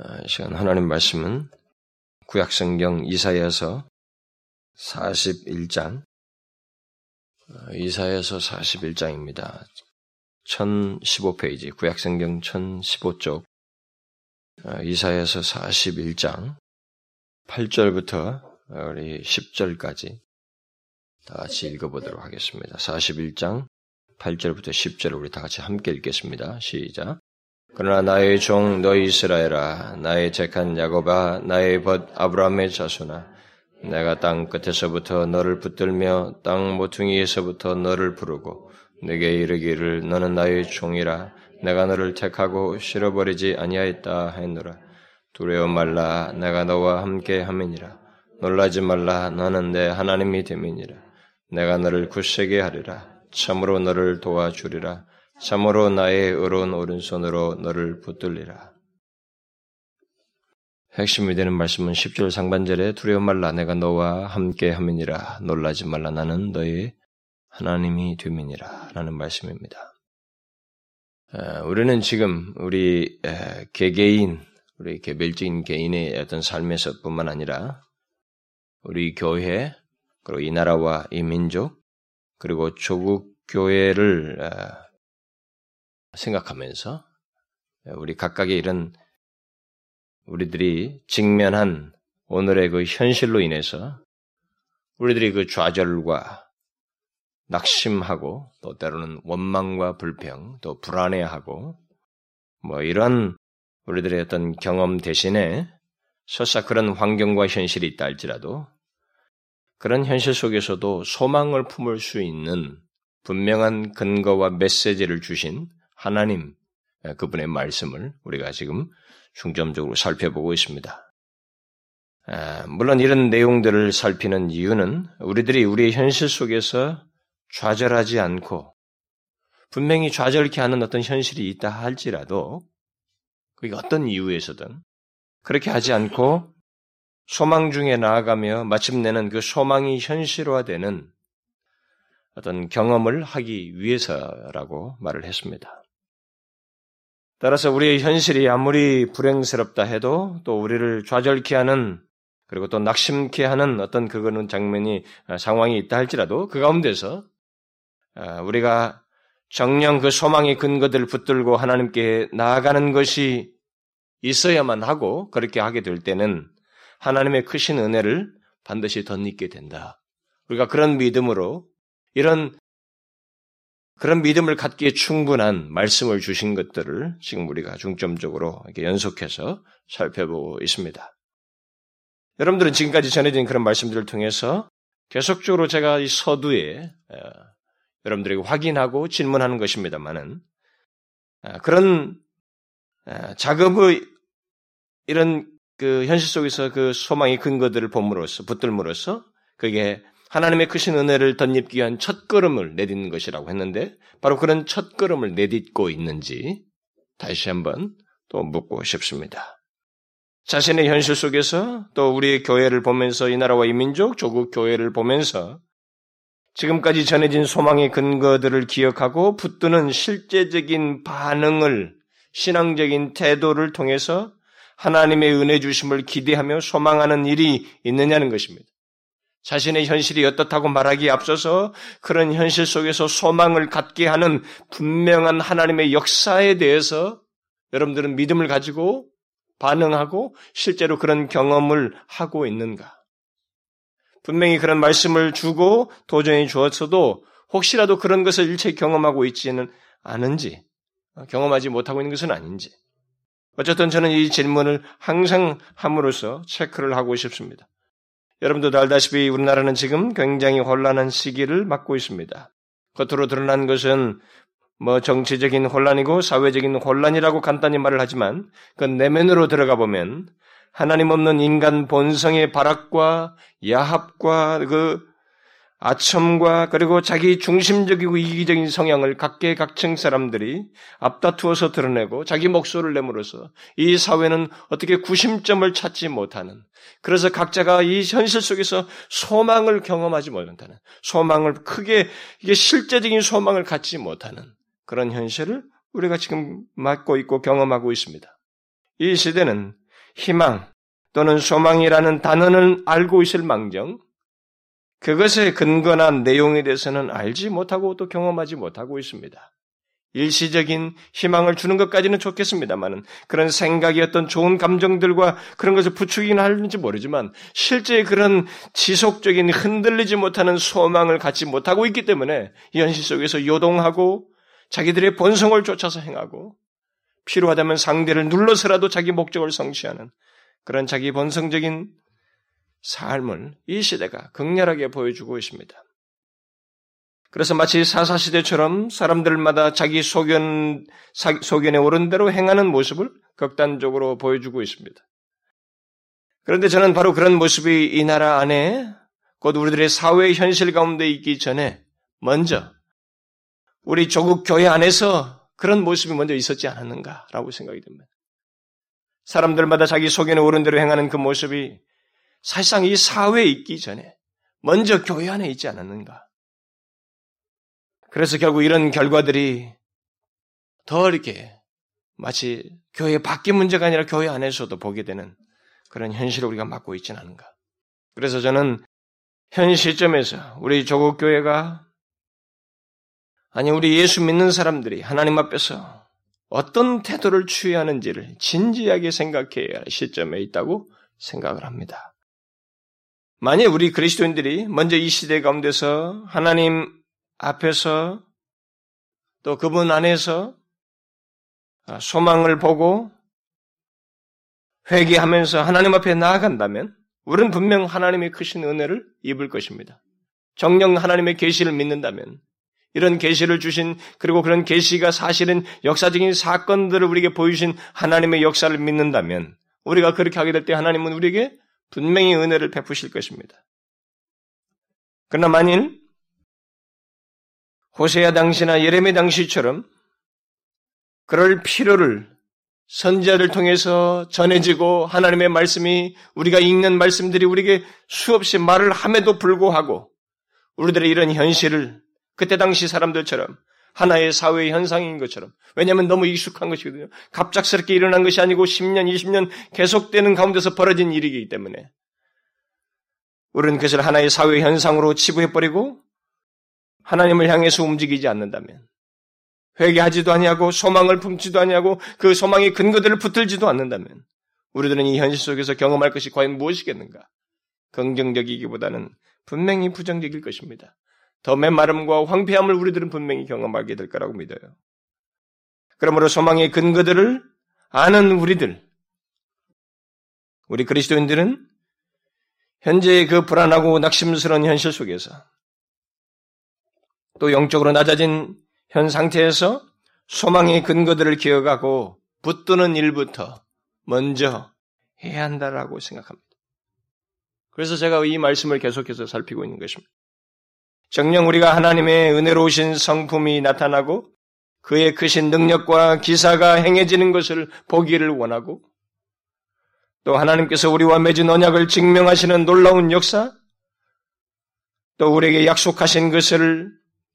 어, 이 시간 하나님 말씀은 구약성경 이사야서 41장 어, 이사야서 41장입니다. 1015페이지 구약성경 1015쪽 어, 이사야서 41장 8절부터 우리 10절까지 다 같이 읽어보도록 하겠습니다. 41장 8절부터 10절 우리 다 같이 함께 읽겠습니다. 시작. 그러나 나의 종 너희 이스라엘아 나의 택한 야곱아 나의 벗 아브라함의 자손아 내가 땅 끝에서부터 너를 붙들며 땅 모퉁이에서부터 너를 부르고 내게 이르기를 너는 나의 종이라. 내가 너를 택하고 실어버리지 아니하였다 했노라. 두려워 말라. 내가 너와 함께 함이니라. 놀라지 말라. 너는 내 하나님이 됨이니라. 내가 너를 굳세게 하리라. 참으로 너를 도와주리라 참으로 나의 의로운 오른손으로 너를 붙들리라. 핵심이 되는 말씀은 10절 상반절에 두려워 말라 내가 너와 함께 함이니라 놀라지 말라 나는 너의 하나님이 됨이니라 라는 말씀입니다. 우리는 지금 우리 개개인 우리 개별적인 개인의 어떤 삶에서 뿐만 아니라 우리 교회 그리고 이 나라와 이 민족 그리고 조국 교회를 생각하면서 우리 각각의 이런 우리들이 직면한 오늘의 그 현실로 인해서 우리들이 그 좌절과 낙심하고 또 때로는 원망과 불평 또 불안해하고 뭐 이런 우리들의 어떤 경험 대신에 설사 그런 환경과 현실이 있다 할지라도 그런 현실 속에서도 소망을 품을 수 있는 분명한 근거와 메시지를 주신 하나님 그분의 말씀을 우리가 지금 중점적으로 살펴보고 있습니다. 물론 이런 내용들을 살피는 이유는 우리들이 우리의 현실 속에서 좌절하지 않고 분명히 좌절케 하는 어떤 현실이 있다 할지라도 그게 어떤 이유에서든 그렇게 하지 않고 소망 중에 나아가며 마침내는 그 소망이 현실화되는 어떤 경험을 하기 위해서라고 말을 했습니다. 따라서 우리의 현실이 아무리 불행스럽다 해도 또 우리를 좌절케 하는 그리고 또 낙심케 하는 어떤 그거는 장면이 아, 상황이 있다 할지라도 그 가운데서 아, 우리가 정령 그 소망의 근거들을 붙들고 하나님께 나아가는 것이 있어야만 하고 그렇게 하게 될 때는 하나님의 크신 은혜를 반드시 덧입게 된다. 우리가 그런 믿음으로 이런 그런 믿음을 갖기에 충분한 말씀을 주신 것들을 지금 우리가 중점적으로 이렇게 연속해서 살펴보고 있습니다. 여러분들은 지금까지 전해진 그런 말씀들을 통해서 계속적으로 제가 이 서두에 여러분들에게 확인하고 질문하는 것입니다만은 그런 작업의 이런 그 현실 속에서 그 소망의 근거들을 봄으로써 붙들므로써 그게 하나님의 크신 은혜를 덧입기 위한 첫 걸음을 내딛는 것이라고 했는데 바로 그런 첫 걸음을 내딛고 있는지 다시 한번 또 묻고 싶습니다. 자신의 현실 속에서 또 우리의 교회를 보면서 이 나라와 이 민족, 조국 교회를 보면서 지금까지 전해진 소망의 근거들을 기억하고 붙드는 실제적인 반응을 신앙적인 태도를 통해서 하나님의 은혜 주심을 기대하며 소망하는 일이 있느냐는 것입니다. 자신의 현실이 어떻다고 말하기에 앞서서 그런 현실 속에서 소망을 갖게 하는 분명한 하나님의 역사에 대해서 여러분들은 믿음을 가지고 반응하고 실제로 그런 경험을 하고 있는가? 분명히 그런 말씀을 주고 도전해 주었어도 혹시라도 그런 것을 일체 경험하고 있지는 않은지, 경험하지 못하고 있는 것은 아닌지. 어쨌든 저는 이 질문을 항상 함으로써 체크를 하고 싶습니다. 여러분도 알다시피 우리나라는 지금 굉장히 혼란한 시기를 맞고 있습니다. 겉으로 드러난 것은 뭐 정치적인 혼란이고 사회적인 혼란이라고 간단히 말을 하지만 그 내면으로 들어가 보면 하나님 없는 인간 본성의 발악과 야합과 그 아첨과 그리고 자기 중심적이고 이기적인 성향을 각계각층 사람들이 앞다투어서 드러내고 자기 목소리를 내므로써 이 사회는 어떻게 구심점을 찾지 못하는 그래서 각자가 이 현실 속에서 소망을 경험하지 못하는 소망을 크게 이게 실제적인 소망을 갖지 못하는 그런 현실을 우리가 지금 맞고 있고 경험하고 있습니다. 이 시대는 희망 또는 소망이라는 단어는 알고 있을 망정, 그것의 근거나 내용에 대해서는 알지 못하고 또 경험하지 못하고 있습니다. 일시적인 희망을 주는 것까지는 좋겠습니다만은 그런 생각이 어떤 좋은 감정들과 그런 것을 부추기는 하는지 모르지만 실제 그런 지속적인 흔들리지 못하는 소망을 갖지 못하고 있기 때문에 현실 속에서 요동하고 자기들의 본성을 쫓아서 행하고 필요하다면 상대를 눌러서라도 자기 목적을 성취하는 그런 자기 본성적인 삶을 이 시대가 극렬하게 보여주고 있습니다. 그래서 마치 사사시대처럼 사람들마다 자기 소견, 소견에 오른 대로 행하는 모습을 극단적으로 보여주고 있습니다. 그런데 저는 바로 그런 모습이 이 나라 안에 곧 우리들의 사회 현실 가운데 있기 전에 먼저 우리 조국 교회 안에서 그런 모습이 먼저 있었지 않았는가라고 생각이 듭니다. 사람들마다 자기 소견에 오른 대로 행하는 그 모습이 사실상 이 사회에 있기 전에 먼저 교회 안에 있지 않았는가. 그래서 결국 이런 결과들이 더 이렇게 마치 교회 밖의 문제가 아니라 교회 안에서도 보게 되는 그런 현실을 우리가 맡고 있지는 않은가. 그래서 저는 현 시점에서 우리 조국 교회가 아니 우리 예수 믿는 사람들이 하나님 앞에서 어떤 태도를 취해야 하는지를 진지하게 생각해야 할 시점에 있다고 생각을 합니다. 만약 우리 그리스도인들이 먼저 이 시대 가운데서 하나님 앞에서 또 그분 안에서 소망을 보고 회개하면서 하나님 앞에 나아간다면 우리는 분명 하나님의 크신 은혜를 입을 것입니다. 정령 하나님의 계시를 믿는다면 이런 계시를 주신 그리고 그런 계시가 사실은 역사적인 사건들을 우리에게 보여주신 하나님의 역사를 믿는다면 우리가 그렇게 하게 될 때 하나님은 우리에게 분명히 은혜를 베푸실 것입니다. 그러나 만일 호세야 당시나 예레미 당시처럼 그럴 필요를 선자를 통해서 전해지고 하나님의 말씀이 우리가 읽는 말씀들이 우리에게 수없이 말을 함에도 불구하고 우리들의 이런 현실을 그때 당시 사람들처럼 하나의 사회 현상인 것처럼 왜냐하면 너무 익숙한 것이거든요. 갑작스럽게 일어난 것이 아니고 10년, 20년 계속되는 가운데서 벌어진 일이기 때문에 우리는 그것을 하나의 사회 현상으로 치부해버리고 하나님을 향해서 움직이지 않는다면 회개하지도 아니하고 소망을 품지도 아니하고 그 소망의 근거들을 붙들지도 않는다면 우리들은 이 현실 속에서 경험할 것이 과연 무엇이겠는가? 긍정적이기보다는 분명히 부정적일 것입니다. 더 메마름과 황폐함을 우리들은 분명히 경험하게 될 거라고 믿어요. 그러므로 소망의 근거들을 아는 우리들, 우리 그리스도인들은 현재의 그 불안하고 낙심스러운 현실 속에서 또 영적으로 낮아진 현 상태에서 소망의 근거들을 기억하고 붙드는 일부터 먼저 해야 한다라고 생각합니다. 그래서 제가 이 말씀을 계속해서 살피고 있는 것입니다. 정녕 우리가 하나님의 은혜로우신 성품이 나타나고 그의 크신 능력과 기사가 행해지는 것을 보기를 원하고 또 하나님께서 우리와 맺은 언약을 증명하시는 놀라운 역사 또 우리에게 약속하신 것을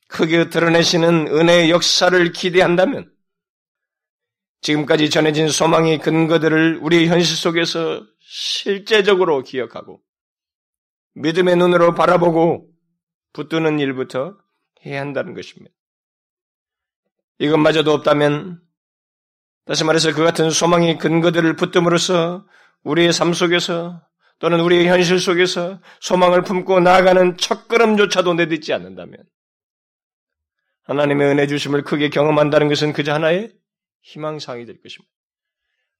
크게 드러내시는 은혜의 역사를 기대한다면 지금까지 전해진 소망의 근거들을 우리 현실 속에서 실제적으로 기억하고 믿음의 눈으로 바라보고 붙드는 일부터 해야 한다는 것입니다. 이것마저도 없다면 다시 말해서 그 같은 소망의 근거들을 붙듦으로써 우리의 삶 속에서 또는 우리의 현실 속에서 소망을 품고 나아가는 첫걸음조차도 내딛지 않는다면 하나님의 은혜 주심을 크게 경험한다는 것은 그저 하나의 희망사항이 될 것입니다.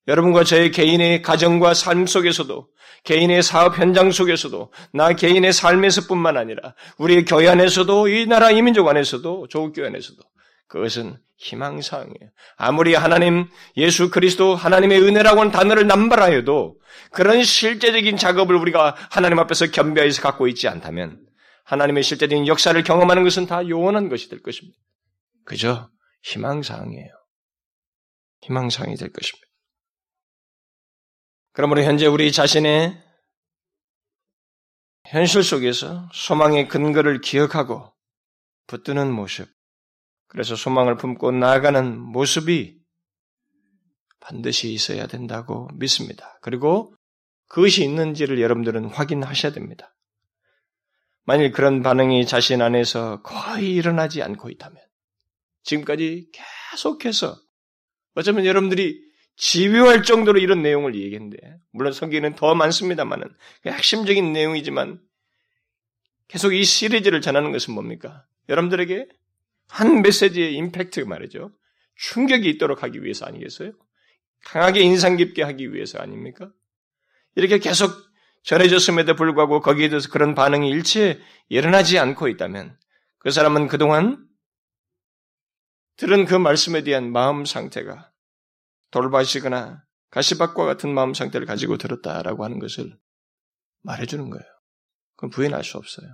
여러분과 저의 개인의 가정과 삶 속에서도, 개인의 사업 현장 속에서도, 나 개인의 삶에서 뿐만 아니라, 우리의 교회 안에서도, 이 나라 이민족 안에서도, 조국교회 안에서도, 그것은 희망사항이에요. 아무리 하나님, 예수 그리스도 하나님의 은혜라고 하는 단어를 남발하여도, 그런 실제적인 작업을 우리가 하나님 앞에서 겸비하여서 갖고 있지 않다면, 하나님의 실제적인 역사를 경험하는 것은 다 요원한 것이 될 것입니다. 그저 희망사항이에요. 희망사항이 될 것입니다. 그러므로 현재 우리 자신의 현실 속에서 소망의 근거를 기억하고 붙드는 모습, 그래서 소망을 품고 나아가는 모습이 반드시 있어야 된다고 믿습니다. 그리고 그것이 있는지를 여러분들은 확인하셔야 됩니다. 만일 그런 반응이 자신 안에서 거의 일어나지 않고 있다면, 지금까지 계속해서, 어쩌면 여러분들이 집요할 정도로 이런 내용을 얘기했는데, 물론 성경에는 더 많습니다만은, 그 핵심적인 내용이지만, 계속 이 시리즈를 전하는 것은 뭡니까? 여러분들에게 한 메시지의 임팩트 말이죠. 충격이 있도록 하기 위해서 아니겠어요? 강하게 인상 깊게 하기 위해서 아닙니까? 이렇게 계속 전해졌음에도 불구하고 거기에 대해서 그런 반응이 일체 일어나지 않고 있다면 그 사람은 그동안 들은 그 말씀에 대한 마음 상태가 돌밭이거나 가시밭과 같은 마음 상태를 가지고 들었다라고 하는 것을 말해주는 거예요. 그건 부인할 수 없어요.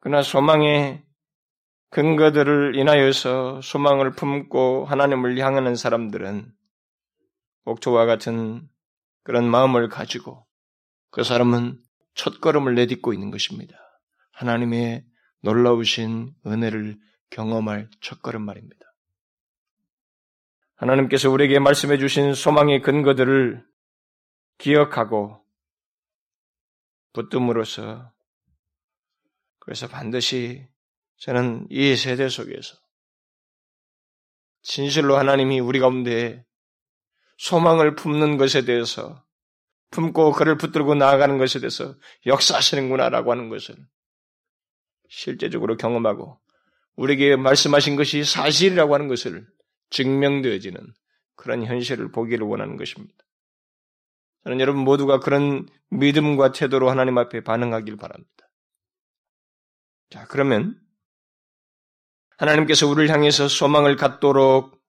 그러나 소망의 근거들을 인하여서 소망을 품고 하나님을 향하는 사람들은 옥토와 같은 그런 마음을 가지고 그 사람은 첫 걸음을 내딛고 있는 것입니다. 하나님의 놀라우신 은혜를 경험할 첫 걸음 말입니다. 하나님께서 우리에게 말씀해 주신 소망의 근거들을 기억하고 붙듦으로써 그래서 반드시 저는 이 세대 속에서 진실로 하나님이 우리 가운데 소망을 품는 것에 대해서 품고 그를 붙들고 나아가는 것에 대해서 역사하시는구나라고 하는 것을 실제적으로 경험하고 우리에게 말씀하신 것이 사실이라고 하는 것을 증명되어지는 그런 현실을 보기를 원하는 것입니다. 저는 여러분 모두가 그런 믿음과 태도로 하나님 앞에 반응하길 바랍니다. 자, 그러면 하나님께서 우리를 향해서 소망을 갖도록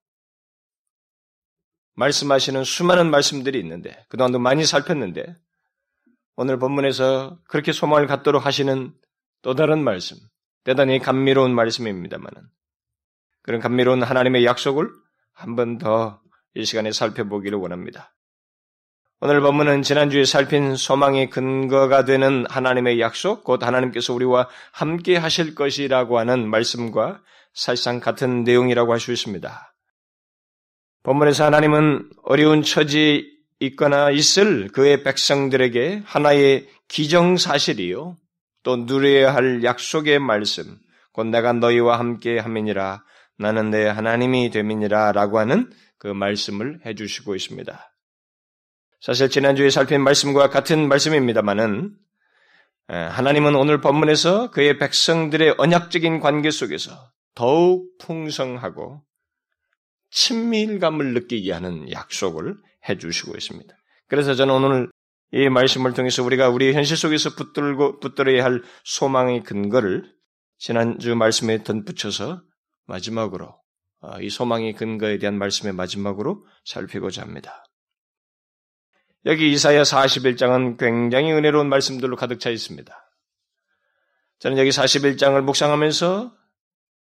말씀하시는 수많은 말씀들이 있는데 그동안도 많이 살폈는데 오늘 본문에서 그렇게 소망을 갖도록 하시는 또 다른 말씀, 대단히 감미로운 말씀입니다만은 그런 감미로운 하나님의 약속을 한 번 더 이 시간에 살펴보기를 원합니다. 오늘 본문은 지난주에 살핀 소망의 근거가 되는 하나님의 약속, 곧 하나님께서 우리와 함께 하실 것이라고 하는 말씀과 사실상 같은 내용이라고 할 수 있습니다. 본문에서 하나님은 어려운 처지에 있거나 있을 그의 백성들에게 하나의 기정사실이요. 또 누려야 할 약속의 말씀, 곧 내가 너희와 함께 함이니라, 나는 내 하나님이 됨이니라 라고 하는 그 말씀을 해주시고 있습니다. 사실 지난주에 살핀 말씀과 같은 말씀입니다만은 하나님은 오늘 본문에서 그의 백성들의 언약적인 관계 속에서 더욱 풍성하고 친밀감을 느끼게 하는 약속을 해주시고 있습니다. 그래서 저는 오늘 이 말씀을 통해서 우리가 우리 현실 속에서 붙들고 붙들어야 할 소망의 근거를 지난주 말씀에 덧붙여서 마지막으로 어, 이 소망의 근거에 대한 말씀의 마지막으로 살피고자 합니다. 여기 이사야 41장은 굉장히 은혜로운 말씀들로 가득 차 있습니다. 저는 여기 41장을 묵상하면서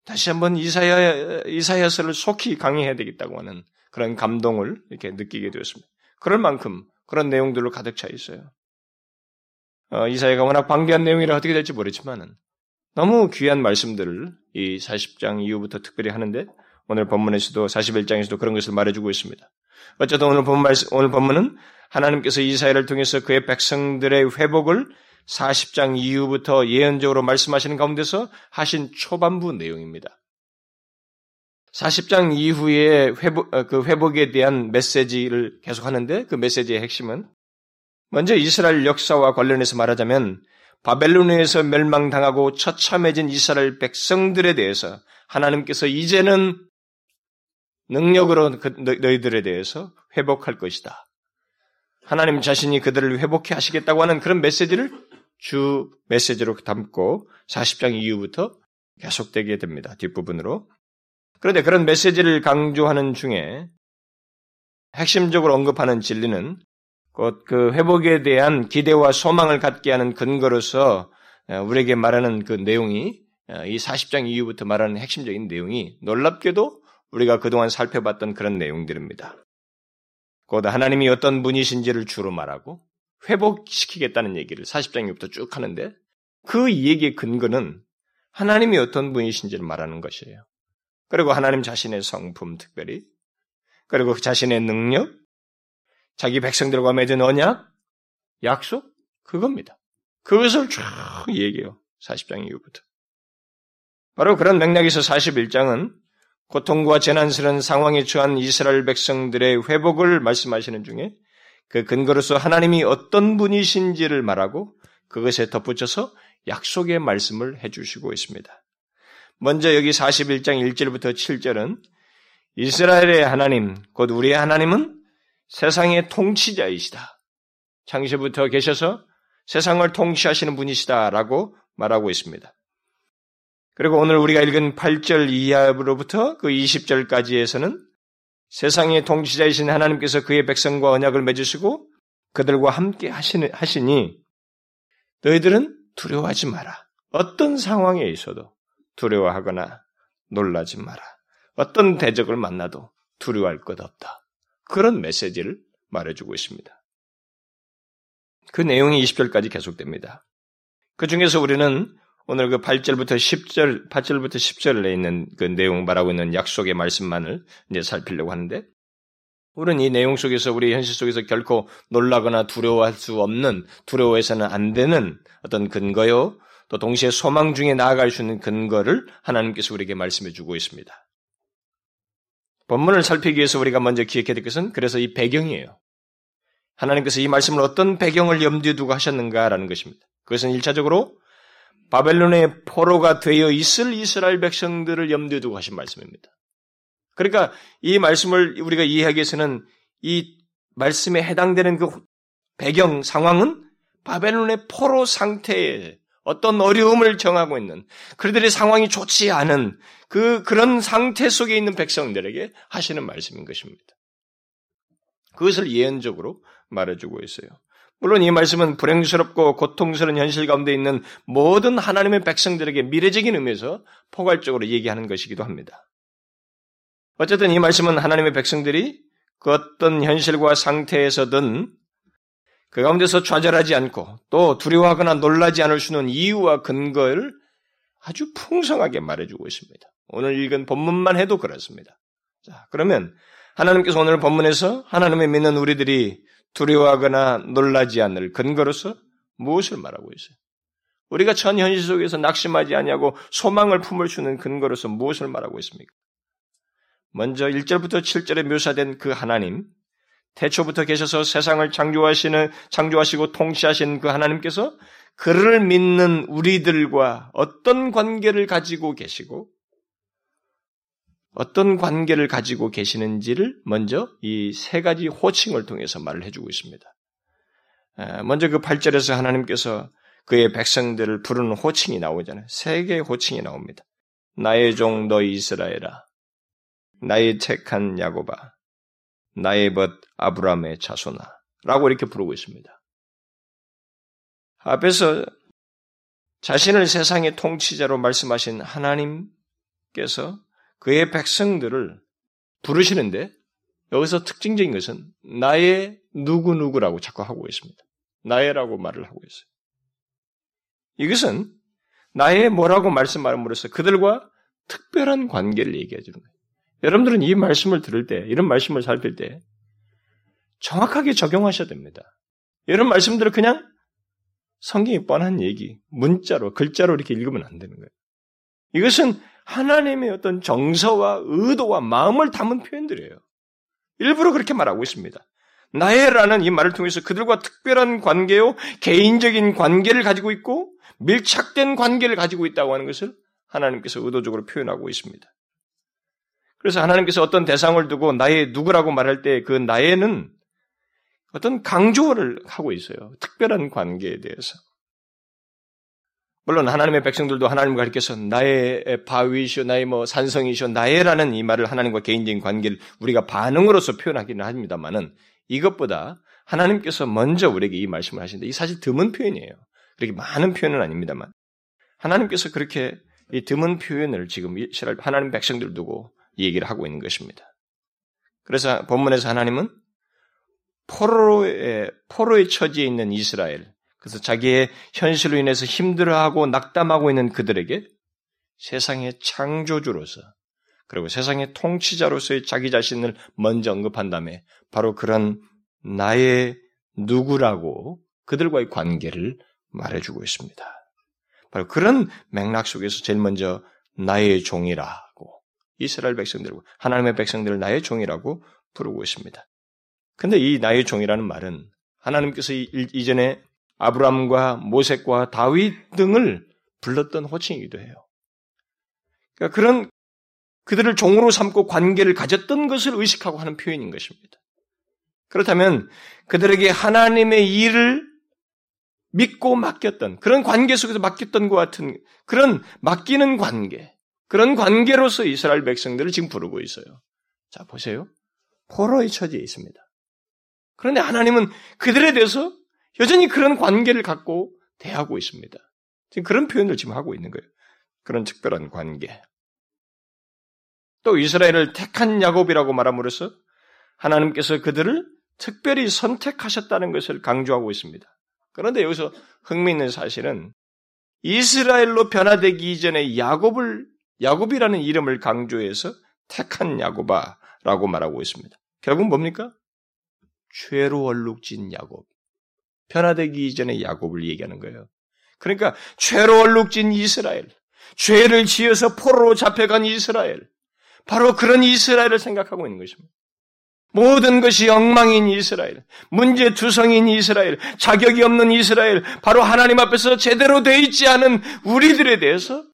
다시 한번 이사야, 이사야서를 속히 강의해야 되겠다고 하는 그런 감동을 이렇게 느끼게 되었습니다. 그럴 만큼 그런 내용들로 가득 차 있어요. 어, 이사야가 워낙 방대한 내용이라 어떻게 될지 모르지만은 너무 귀한 말씀들을 이 40장 이후부터 특별히 하는데 오늘 본문에서도 41장에서도 그런 것을 말해주고 있습니다. 어쨌든 오늘 본 말씀, 오늘 본문은 하나님께서 이사야를 통해서 그의 백성들의 회복을 40장 이후부터 예언적으로 말씀하시는 가운데서 하신 초반부 내용입니다. 40장 이후에 회복, 어, 그 회복에 대한 메시지를 계속 하는데 그 메시지의 핵심은 먼저 이스라엘 역사와 관련해서 말하자면 바벨론에서 멸망당하고 처참해진 이스라엘 백성들에 대해서 하나님께서 이제는 능력으로 그 너희들에 대해서 회복할 것이다. 하나님 자신이 그들을 회복해 하시겠다고 하는 그런 메시지를 주 메시지로 담고 40장 이후부터 계속되게 됩니다. 뒷부분으로. 그런데 그런 메시지를 강조하는 중에 핵심적으로 언급하는 진리는 곧 그 회복에 대한 기대와 소망을 갖게 하는 근거로서 우리에게 말하는 그 내용이 이 40장 이후부터 말하는 핵심적인 내용이 놀랍게도 우리가 그동안 살펴봤던 그런 내용들입니다. 곧 하나님이 어떤 분이신지를 주로 말하고 회복시키겠다는 얘기를 40장부터 쭉 하는데 그 얘기의 근거는 하나님이 어떤 분이신지를 말하는 것이에요. 그리고 하나님 자신의 성품 특별히 그리고 자신의 능력, 자기 백성들과 맺은 언약, 약속, 그겁니다. 그것을 쭉 얘기해요. 40장 이후부터. 바로 그런 맥락에서 41장은 고통과 재난스러운 상황에 처한 이스라엘 백성들의 회복을 말씀하시는 중에 그 근거로서 하나님이 어떤 분이신지를 말하고 그것에 덧붙여서 약속의 말씀을 해주시고 있습니다. 먼저 여기 41장 1절부터 7절은 이스라엘의 하나님, 곧 우리의 하나님은 세상의 통치자이시다. 창시부터 계셔서 세상을 통치하시는 분이시다라고 말하고 있습니다. 그리고 오늘 우리가 읽은 8절 이하로부터 그 20절까지에서는 세상의 통치자이신 하나님께서 그의 백성과 언약을 맺으시고 그들과 함께 하시니, 하시니 너희들은 두려워하지 마라. 어떤 상황에 있어도 두려워하거나 놀라지 마라. 어떤 대적을 만나도 두려워할 것 없다. 그런 메시지를 말해주고 있습니다. 그 내용이 20절까지 계속됩니다. 그 중에서 우리는 오늘 그 8절부터 10절, 8절부터 10절에 있는 그 내용 말하고 있는 약속의 말씀만을 이제 살피려고 하는데, 우리는 이 내용 속에서 우리 현실 속에서 결코 놀라거나 두려워할 수 없는, 두려워해서는 안 되는 어떤 근거요, 또 동시에 소망 중에 나아갈 수 있는 근거를 하나님께서 우리에게 말씀해 주고 있습니다. 본문을 살피기 위해서 우리가 먼저 기억해야 될 것은 그래서 이 배경이에요. 하나님께서 이 말씀을 어떤 배경을 염두에 두고 하셨는가라는 것입니다. 그것은 일차적으로 바벨론의 포로가 되어 있을 이스라엘 백성들을 염두에 두고 하신 말씀입니다. 그러니까 이 말씀을 우리가 이해하기 위해서는 이 말씀에 해당되는 그 배경 상황은 바벨론의 포로 상태에 어떤 어려움을 정하고 있는 그들의 상황이 좋지 않은 그 그런 상태 속에 있는 백성들에게 하시는 말씀인 것입니다. 그것을 예언적으로 말해주고 있어요. 물론 이 말씀은 불행스럽고 고통스러운 현실 가운데 있는 모든 하나님의 백성들에게 미래적인 의미에서 포괄적으로 얘기하는 것이기도 합니다. 어쨌든 이 말씀은 하나님의 백성들이 그 어떤 현실과 상태에서든 그 가운데서 좌절하지 않고 또 두려워하거나 놀라지 않을 수 있는 이유와 근거를 아주 풍성하게 말해주고 있습니다. 오늘 읽은 본문만 해도 그렇습니다. 자, 그러면 하나님께서 오늘 본문에서 하나님의 믿는 우리들이 두려워하거나 놀라지 않을 근거로서 무엇을 말하고 있어요? 우리가 전 현실 속에서 낙심하지 아니하고 소망을 품을 수 있는 근거로서 무엇을 말하고 있습니까? 먼저 1절부터 7절에 묘사된 그 하나님, 태초부터 계셔서 세상을 창조하시는, 창조하시고 통치하신 그 하나님께서 그를 믿는 우리들과 어떤 관계를 가지고 계시고, 어떤 관계를 가지고 계시는지를 먼저 이 세 가지 호칭을 통해서 말을 해주고 있습니다. 먼저 그 8절에서 하나님께서 그의 백성들을 부르는 호칭이 나오잖아요. 세 개의 호칭이 나옵니다. 나의 종 너 이스라엘아, 나의 택한 야고바, 나의 벗 아브라함의 자손아, 라고 이렇게 부르고 있습니다. 앞에서 자신을 세상의 통치자로 말씀하신 하나님께서 그의 백성들을 부르시는데 여기서 특징적인 것은 나의 누구누구라고 자꾸 하고 있습니다. 나의라고 말을 하고 있어요. 이것은 나의 뭐라고 말씀함으로써 그들과 특별한 관계를 얘기해 주는 거예요. 여러분들은 이 말씀을 들을 때, 이런 말씀을 살필 때 정확하게 적용하셔야 됩니다. 이런 말씀들을 그냥 성경이 뻔한 얘기, 문자로, 글자로 이렇게 읽으면 안 되는 거예요. 이것은 하나님의 어떤 정서와 의도와 마음을 담은 표현들이에요. 일부러 그렇게 말하고 있습니다. 나의라는 이 말을 통해서 그들과 특별한 관계요, 개인적인 관계를 가지고 있고, 밀착된 관계를 가지고 있다고 하는 것을 하나님께서 의도적으로 표현하고 있습니다. 그래서 하나님께서 어떤 대상을 두고 나의 누구라고 말할 때 그 나의는 어떤 강조를 하고 있어요. 특별한 관계에 대해서. 물론 하나님의 백성들도 하나님과 가르쳐서 나의 바위이시오, 나의 뭐 산성이시오, 나의라는 이 말을 하나님과 개인적인 관계를 우리가 반응으로서 표현하기는 합니다만은 이것보다 하나님께서 먼저 우리에게 이 말씀을 하시는데 이 사실 드문 표현이에요. 그렇게 많은 표현은 아닙니다만 하나님께서 그렇게 이 드문 표현을 지금 하나님 백성들 두고 얘기를 하고 있는 것입니다. 그래서 본문에서 하나님은 포로의 포로의 처지에 있는 이스라엘 그래서 자기의 현실로 인해서 힘들어하고 낙담하고 있는 그들에게 세상의 창조주로서 그리고 세상의 통치자로서의 자기 자신을 먼저 언급한 다음에 바로 그런 나의 누구라고 그들과의 관계를 말해주고 있습니다. 바로 그런 맥락 속에서 제일 먼저 나의 종이라고 이스라엘 백성들고 하나님의 백성들을 나의 종이라고 부르고 있습니다. 근데 이 나의 종이라는 말은 하나님께서 이전에 아브람과 모색과 다윗 등을 불렀던 호칭이기도 해요. 그러니까 그런 그들을 종으로 삼고 관계를 가졌던 것을 의식하고 하는 표현인 것입니다. 그렇다면 그들에게 하나님의 일을 믿고 맡겼던 그런 관계 속에서 맡겼던 것 같은 그런 맡기는 관계 그런 관계로서 이스라엘 백성들을 지금 부르고 있어요. 자 보세요. 포로의 처지에 있습니다. 그런데 하나님은 그들에 대해서 여전히 그런 관계를 갖고 대하고 있습니다. 지금 그런 표현을 지금 하고 있는 거예요. 그런 특별한 관계. 또 이스라엘을 택한 야곱이라고 말함으로써 하나님께서 그들을 특별히 선택하셨다는 것을 강조하고 있습니다. 그런데 여기서 흥미있는 사실은 이스라엘로 변화되기 이전에 야곱을 야곱이라는 이름을 강조해서 택한 야곱아라고 말하고 있습니다. 결국 뭡니까? 죄로 얼룩진 야곱. 변화되기 이전에 야곱을 얘기하는 거예요. 그러니까 죄로 얼룩진 이스라엘, 죄를 지어서 포로로 잡혀간 이스라엘, 바로 그런 이스라엘을 생각하고 있는 것입니다. 모든 것이 엉망인 이스라엘, 문제투성인 이스라엘, 자격이 없는 이스라엘, 바로 하나님 앞에서 제대로 돼 있지 않은 우리들에 대해서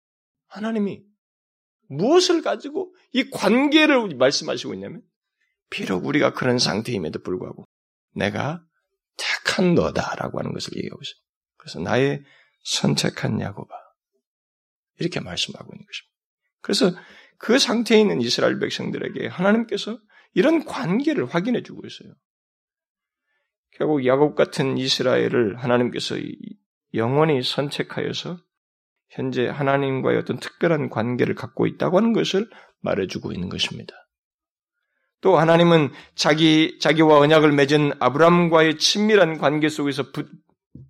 하나님이 무엇을 가지고 이 관계를 말씀하시고 있냐면, 비록 우리가 그런 상태임에도 불구하고 내가 택한 너다라고 하는 것을 얘기하고 있어요. 그래서 나의 선택한 야곱아. 이렇게 말씀하고 있는 것입니다. 그래서 그 상태에 있는 이스라엘 백성들에게 하나님께서 이런 관계를 확인해 주고 있어요. 결국 야곱 같은 이스라엘을 하나님께서 영원히 선택하여서 현재 하나님과의 어떤 특별한 관계를 갖고 있다고 하는 것을 말해주고 있는 것입니다. 또 하나님은 자기, 자기와 언약을 맺은 아브람과의 친밀한 관계 속에서 부,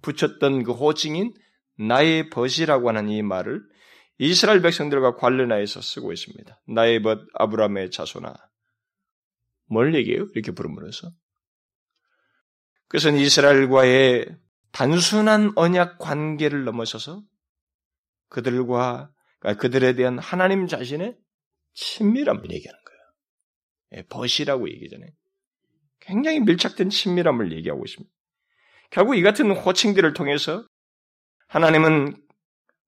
붙였던 그 호칭인 나의 벗이라고 하는 이 말을 이스라엘 백성들과 관련하여서 쓰고 있습니다. 나의 벗 아브람의 자손아. 뭘 얘기해요? 이렇게 부르면서. 그것은 이스라엘과의 단순한 언약 관계를 넘어서서 그들과 그러니까 그들에 대한 하나님 자신의 친밀함을 얘기하는 거예요. 예, 벗이라고 얘기잖아요. 굉장히 밀착된 친밀함을 얘기하고 있습니다. 결국 이 같은 호칭들을 통해서 하나님은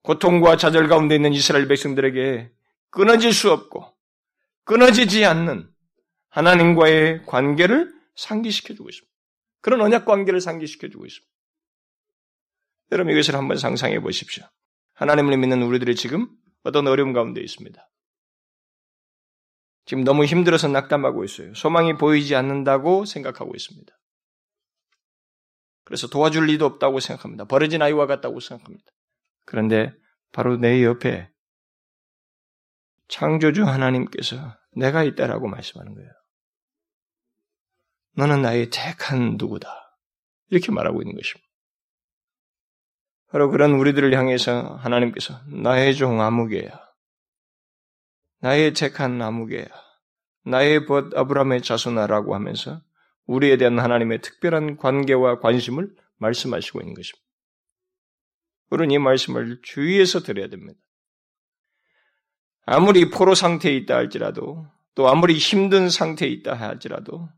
고통과 좌절 가운데 있는 이스라엘 백성들에게 끊어질 수 없고 끊어지지 않는 하나님과의 관계를 상기시켜주고 있습니다. 그런 언약 관계를 상기시켜주고 있습니다. 여러분 이것을 한번 상상해 보십시오. 하나님을 믿는 우리들이 지금 어떤 어려움 가운데 있습니다. 지금 너무 힘들어서 낙담하고 있어요. 소망이 보이지 않는다고 생각하고 있습니다. 그래서 도와줄 리도 없다고 생각합니다. 버려진 아이와 같다고 생각합니다. 그런데 바로 내 옆에 창조주 하나님께서 내가 있다라고 말씀하는 거예요. 너는 나의 택한 누구다. 이렇게 말하고 있는 것입니다. 바로 그런 우리들을 향해서 하나님께서 나의 종 아무개야. 나의 택한 나무개야, 나의 벗 아브라함의 자손아라고 하면서 우리에 대한 하나님의 특별한 관계와 관심을 말씀하시고 있는 것입니다. 우리는 이 말씀을 주의해서 들어야 됩니다. 아무리 포로 상태에 있다 할지라도, 또 아무리 힘든 상태에 있다 할지라도,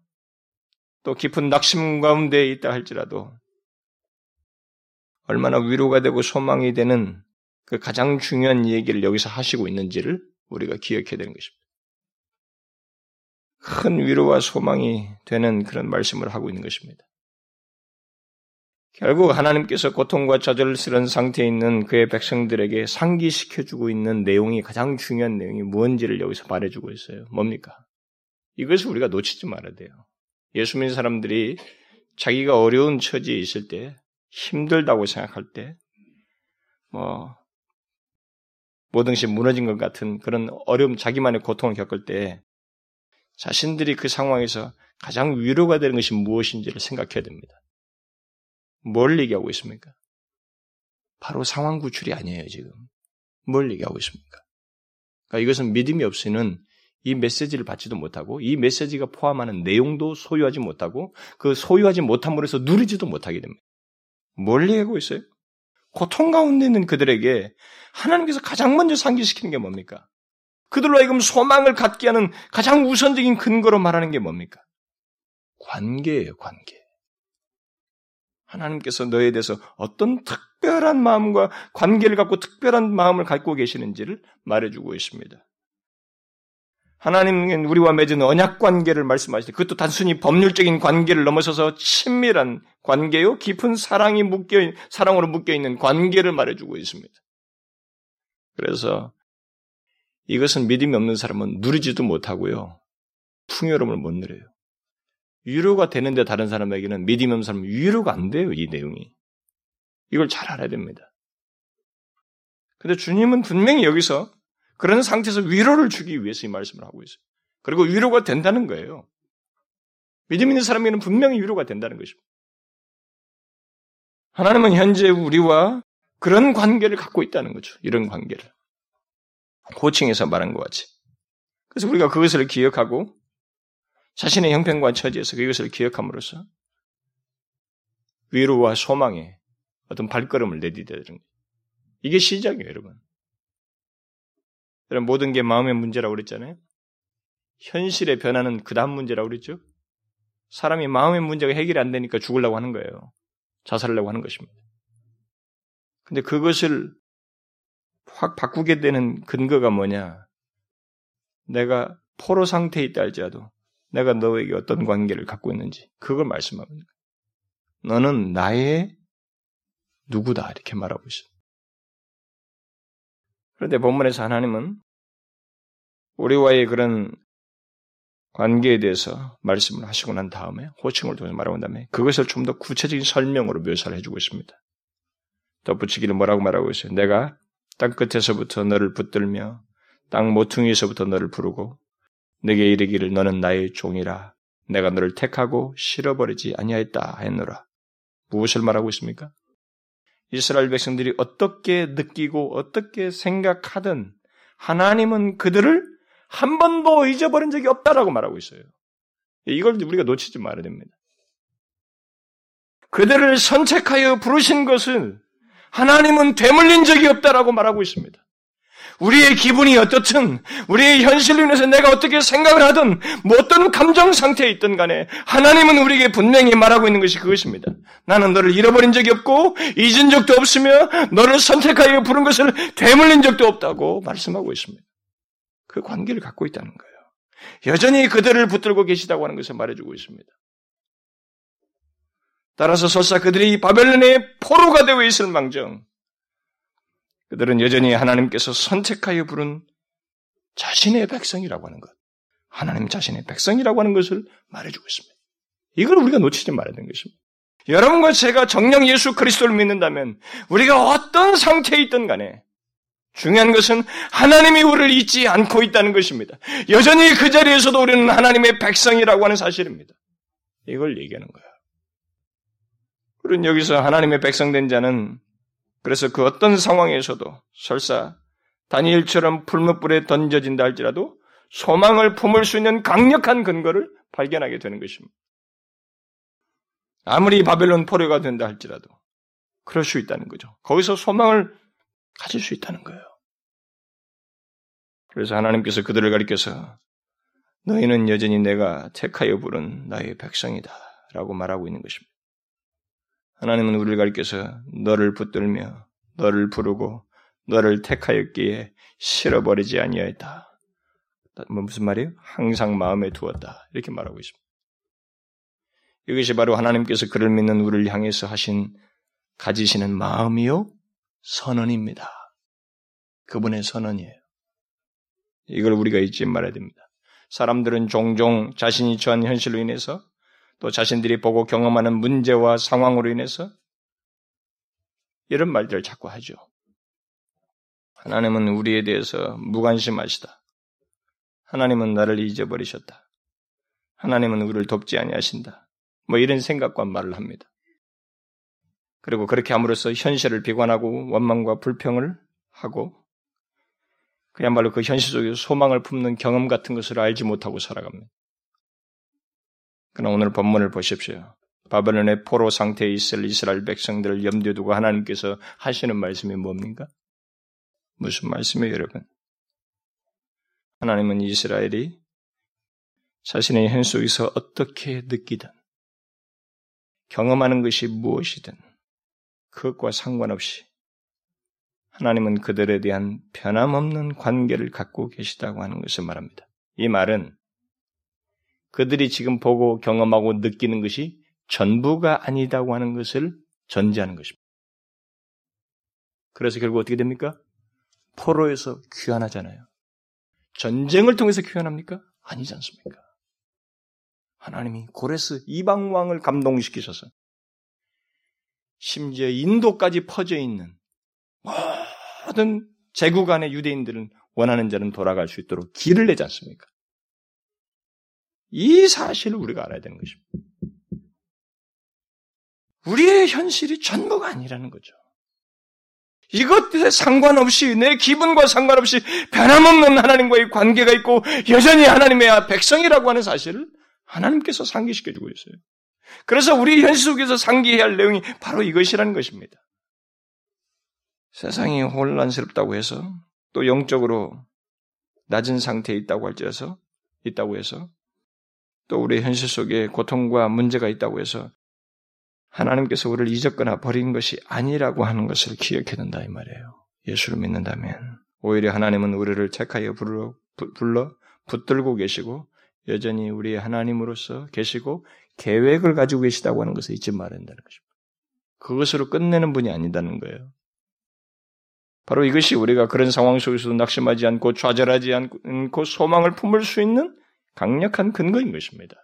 또 깊은 낙심 가운데 있다 할지라도, 얼마나 위로가 되고 소망이 되는 그 가장 중요한 얘기를 여기서 하시고 있는지를 우리가 기억해야 되는 것입니다. 큰 위로와 소망이 되는 그런 말씀을 하고 있는 것입니다. 결국 하나님께서 고통과 좌절스러운 상태에 있는 그의 백성들에게 상기시켜주고 있는 내용이 가장 중요한 내용이 무엇인지를 여기서 말해주고 있어요. 뭡니까? 이것을 우리가 놓치지 말아야 돼요. 예수 믿는 사람들이 자기가 어려운 처지에 있을 때, 힘들다고 생각할 때, 뭐, 모든 것이 무너진 것 같은 그런 어려움, 자기만의 고통을 겪을 때 자신들이 그 상황에서 가장 위로가 되는 것이 무엇인지를 생각해야 됩니다. 뭘 얘기하고 있습니까? 바로 상황 구출이 아니에요, 지금. 뭘 얘기하고 있습니까? 그러니까 이것은 믿음이 없이는 이 메시지를 받지도 못하고 이 메시지가 포함하는 내용도 소유하지 못하고 그 소유하지 못함으로 해서 누리지도 못하게 됩니다. 뭘 얘기하고 있어요? 고통 가운데 있는 그들에게 하나님께서 가장 먼저 상기시키는 게 뭡니까? 그들로 하여금 소망을 갖게 하는 가장 우선적인 근거로 말하는 게 뭡니까? 관계예요, 관계. 하나님께서 너에 대해서 어떤 특별한 마음과 관계를 갖고 특별한 마음을 갖고 계시는지를 말해주고 있습니다. 하나님은 우리와 맺은 언약 관계를 말씀하실 때 그것도 단순히 법률적인 관계를 넘어서서 친밀한 관계요, 깊은 사랑이 묶여 사랑으로 묶여 있는 관계를 말해주고 있습니다. 그래서 이것은 믿음이 없는 사람은 누리지도 못하고요, 풍요로움을 못 누려요. 위로가 되는데 다른 사람에게는 믿음이 없는 사람은 위로가 안 돼요, 이 내용이. 이걸 잘 알아야 됩니다. 근데 주님은 분명히 여기서 그런 상태에서 위로를 주기 위해서 이 말씀을 하고 있어요. 그리고 위로가 된다는 거예요. 믿음 있는 사람에게는 분명히 위로가 된다는 것입니다. 하나님은 현재 우리와 그런 관계를 갖고 있다는 거죠. 이런 관계를. 호칭에서 말한 것 같이. 그래서 우리가 그것을 기억하고 자신의 형편과 처지에서 그것을 기억함으로써 위로와 소망에 어떤 발걸음을 내디뎌야 되는 거예요. 이게 시작이에요, 여러분. 여러분, 모든 게 마음의 문제라고 그랬잖아요. 현실의 변화는 그 다음 문제라고 그랬죠. 사람이 마음의 문제가 해결이 안 되니까 죽으려고 하는 거예요. 자살하려고 하는 것입니다. 근데 그것을 확 바꾸게 되는 근거가 뭐냐? 내가 포로 상태에 있다 할지라도 내가 너에게 어떤 관계를 갖고 있는지 그걸 말씀합니다. 너는 나의 누구다 이렇게 말하고 있습니다. 그런데 본문에서 하나님은 우리와의 그런 관계에 대해서 말씀을 하시고 난 다음에 호칭을 통해서 말하고 난 다음에 그것을 좀 더 구체적인 설명으로 묘사를 해주고 있습니다. 덧붙이기를 뭐라고 말하고 있어요? 내가 땅 끝에서부터 너를 붙들며 땅 모퉁이에서부터 너를 부르고 내게 이르기를 너는 나의 종이라 내가 너를 택하고 실어버리지 아니하였다 했노라. 무엇을 말하고 있습니까? 이스라엘 백성들이 어떻게 느끼고 어떻게 생각하든 하나님은 그들을 한 번도 잊어버린 적이 없다라고 말하고 있어요. 이걸 우리가 놓치지 말아야 됩니다. 그들을 선택하여 부르신 것은 하나님은 되물린 적이 없다라고 말하고 있습니다. 우리의 기분이 어떻든, 우리의 현실로 인해서 내가 어떻게 생각을 하든, 뭐 어떤 감정 상태에 있든 간에, 하나님은 우리에게 분명히 말하고 있는 것이 그것입니다. 나는 너를 잃어버린 적이 없고, 잊은 적도 없으며, 너를 선택하여 부른 것을 되물린 적도 없다고 말씀하고 있습니다. 그 관계를 갖고 있다는 거예요. 여전히 그들을 붙들고 계시다고 하는 것을 말해주고 있습니다. 따라서 설사 그들이 바벨론의 포로가 되어 있을 망정, 그들은 여전히 하나님께서 선택하여 부른 자신의 백성이라고 하는 것. 하나님 자신의 백성이라고 하는 것을 말해주고 있습니다. 이걸 우리가 놓치지 말아야 되는 것입니다. 여러분과 제가 정령 예수 그리스도를 믿는다면 우리가 어떤 상태에 있든 간에 중요한 것은 하나님이 우리를 잊지 않고 있다는 것입니다. 여전히 그 자리에서도 우리는 하나님의 백성이라고 하는 사실입니다. 이걸 얘기하는 거예요. 우리는 여기서 하나님의 백성된 자는 그래서 그 어떤 상황에서도 설사 다니엘처럼 풀무불에 던져진다 할지라도 소망을 품을 수 있는 강력한 근거를 발견하게 되는 것입니다. 아무리 바벨론 포로가 된다 할지라도 그럴 수 있다는 거죠. 거기서 소망을 가질 수 있다는 거예요. 그래서 하나님께서 그들을 가리켜서 너희는 여전히 내가 택하여 부른 나의 백성이다 라고 말하고 있는 것입니다. 하나님은 우리를 가리켜서 너를 붙들며 너를 부르고 너를 택하였기에 실어버리지 아니하였다. 뭐 무슨 말이에요? 항상 마음에 두었다. 이렇게 말하고 있습니다. 이것이 바로 하나님께서 그를 믿는 우리를 향해서 하신 가지시는 마음이요 선언입니다. 그분의 선언이에요. 이걸 우리가 잊지 말아야 됩니다. 사람들은 종종 자신이 처한 현실로 인해서 또 자신들이 보고 경험하는 문제와 상황으로 인해서 이런 말들을 자꾸 하죠. 하나님은 우리에 대해서 무관심하시다. 하나님은 나를 잊어버리셨다. 하나님은 우리를 돕지 아니하신다. 뭐 이런 생각과 말을 합니다. 그리고 그렇게 함으로써 현실을 비관하고 원망과 불평을 하고 그야말로 그 현실 속에서 소망을 품는 경험 같은 것을 알지 못하고 살아갑니다. 그러나 오늘 본문을 보십시오. 바벨론의 포로 상태에 있을 이스라엘 백성들을 염두에 두고 하나님께서 하시는 말씀이 뭡니까? 무슨 말씀이에요, 여러분? 하나님은 이스라엘이 자신의 현 속에서 어떻게 느끼든 경험하는 것이 무엇이든 그것과 상관없이 하나님은 그들에 대한 변함없는 관계를 갖고 계시다고 하는 것을 말합니다. 이 말은 그들이 지금 보고 경험하고 느끼는 것이 전부가 아니다고 하는 것을 전제하는 것입니다. 그래서 결국 어떻게 됩니까? 포로에서 귀환하잖아요. 전쟁을 통해서 귀환합니까? 아니지 않습니까? 하나님이 고레스 이방 왕을 감동시키셔서 심지어 인도까지 퍼져 있는 모든 제국 안의 유대인들은 원하는 자는 돌아갈 수 있도록 길을 내지 않습니까? 이 사실을 우리가 알아야 되는 것입니다. 우리의 현실이 전부가 아니라는 거죠. 이것에 상관없이 내 기분과 상관없이 변함없는 하나님과의 관계가 있고 여전히 하나님의 백성이라고 하는 사실을 하나님께서 상기시켜 주고 있어요. 그래서 우리 현실 속에서 상기해야 할 내용이 바로 이것이라는 것입니다. 세상이 혼란스럽다고 해서 또 영적으로 낮은 상태에 있다고 할지라서 있다고 해서 또 우리 현실 속에 고통과 문제가 있다고 해서 하나님께서 우리를 잊었거나 버린 것이 아니라고 하는 것을 기억해야 된다 이 말이에요. 예수를 믿는다면 오히려 하나님은 우리를 택하여 불러, 불러 붙들고 계시고 여전히 우리의 하나님으로서 계시고 계획을 가지고 계시다고 하는 것을 잊지 말아야 한다는 것입니다. 그것으로 끝내는 분이 아니다는 거예요. 바로 이것이 우리가 그런 상황 속에서도 낙심하지 않고 좌절하지 않고 소망을 품을 수 있는 강력한 근거인 것입니다.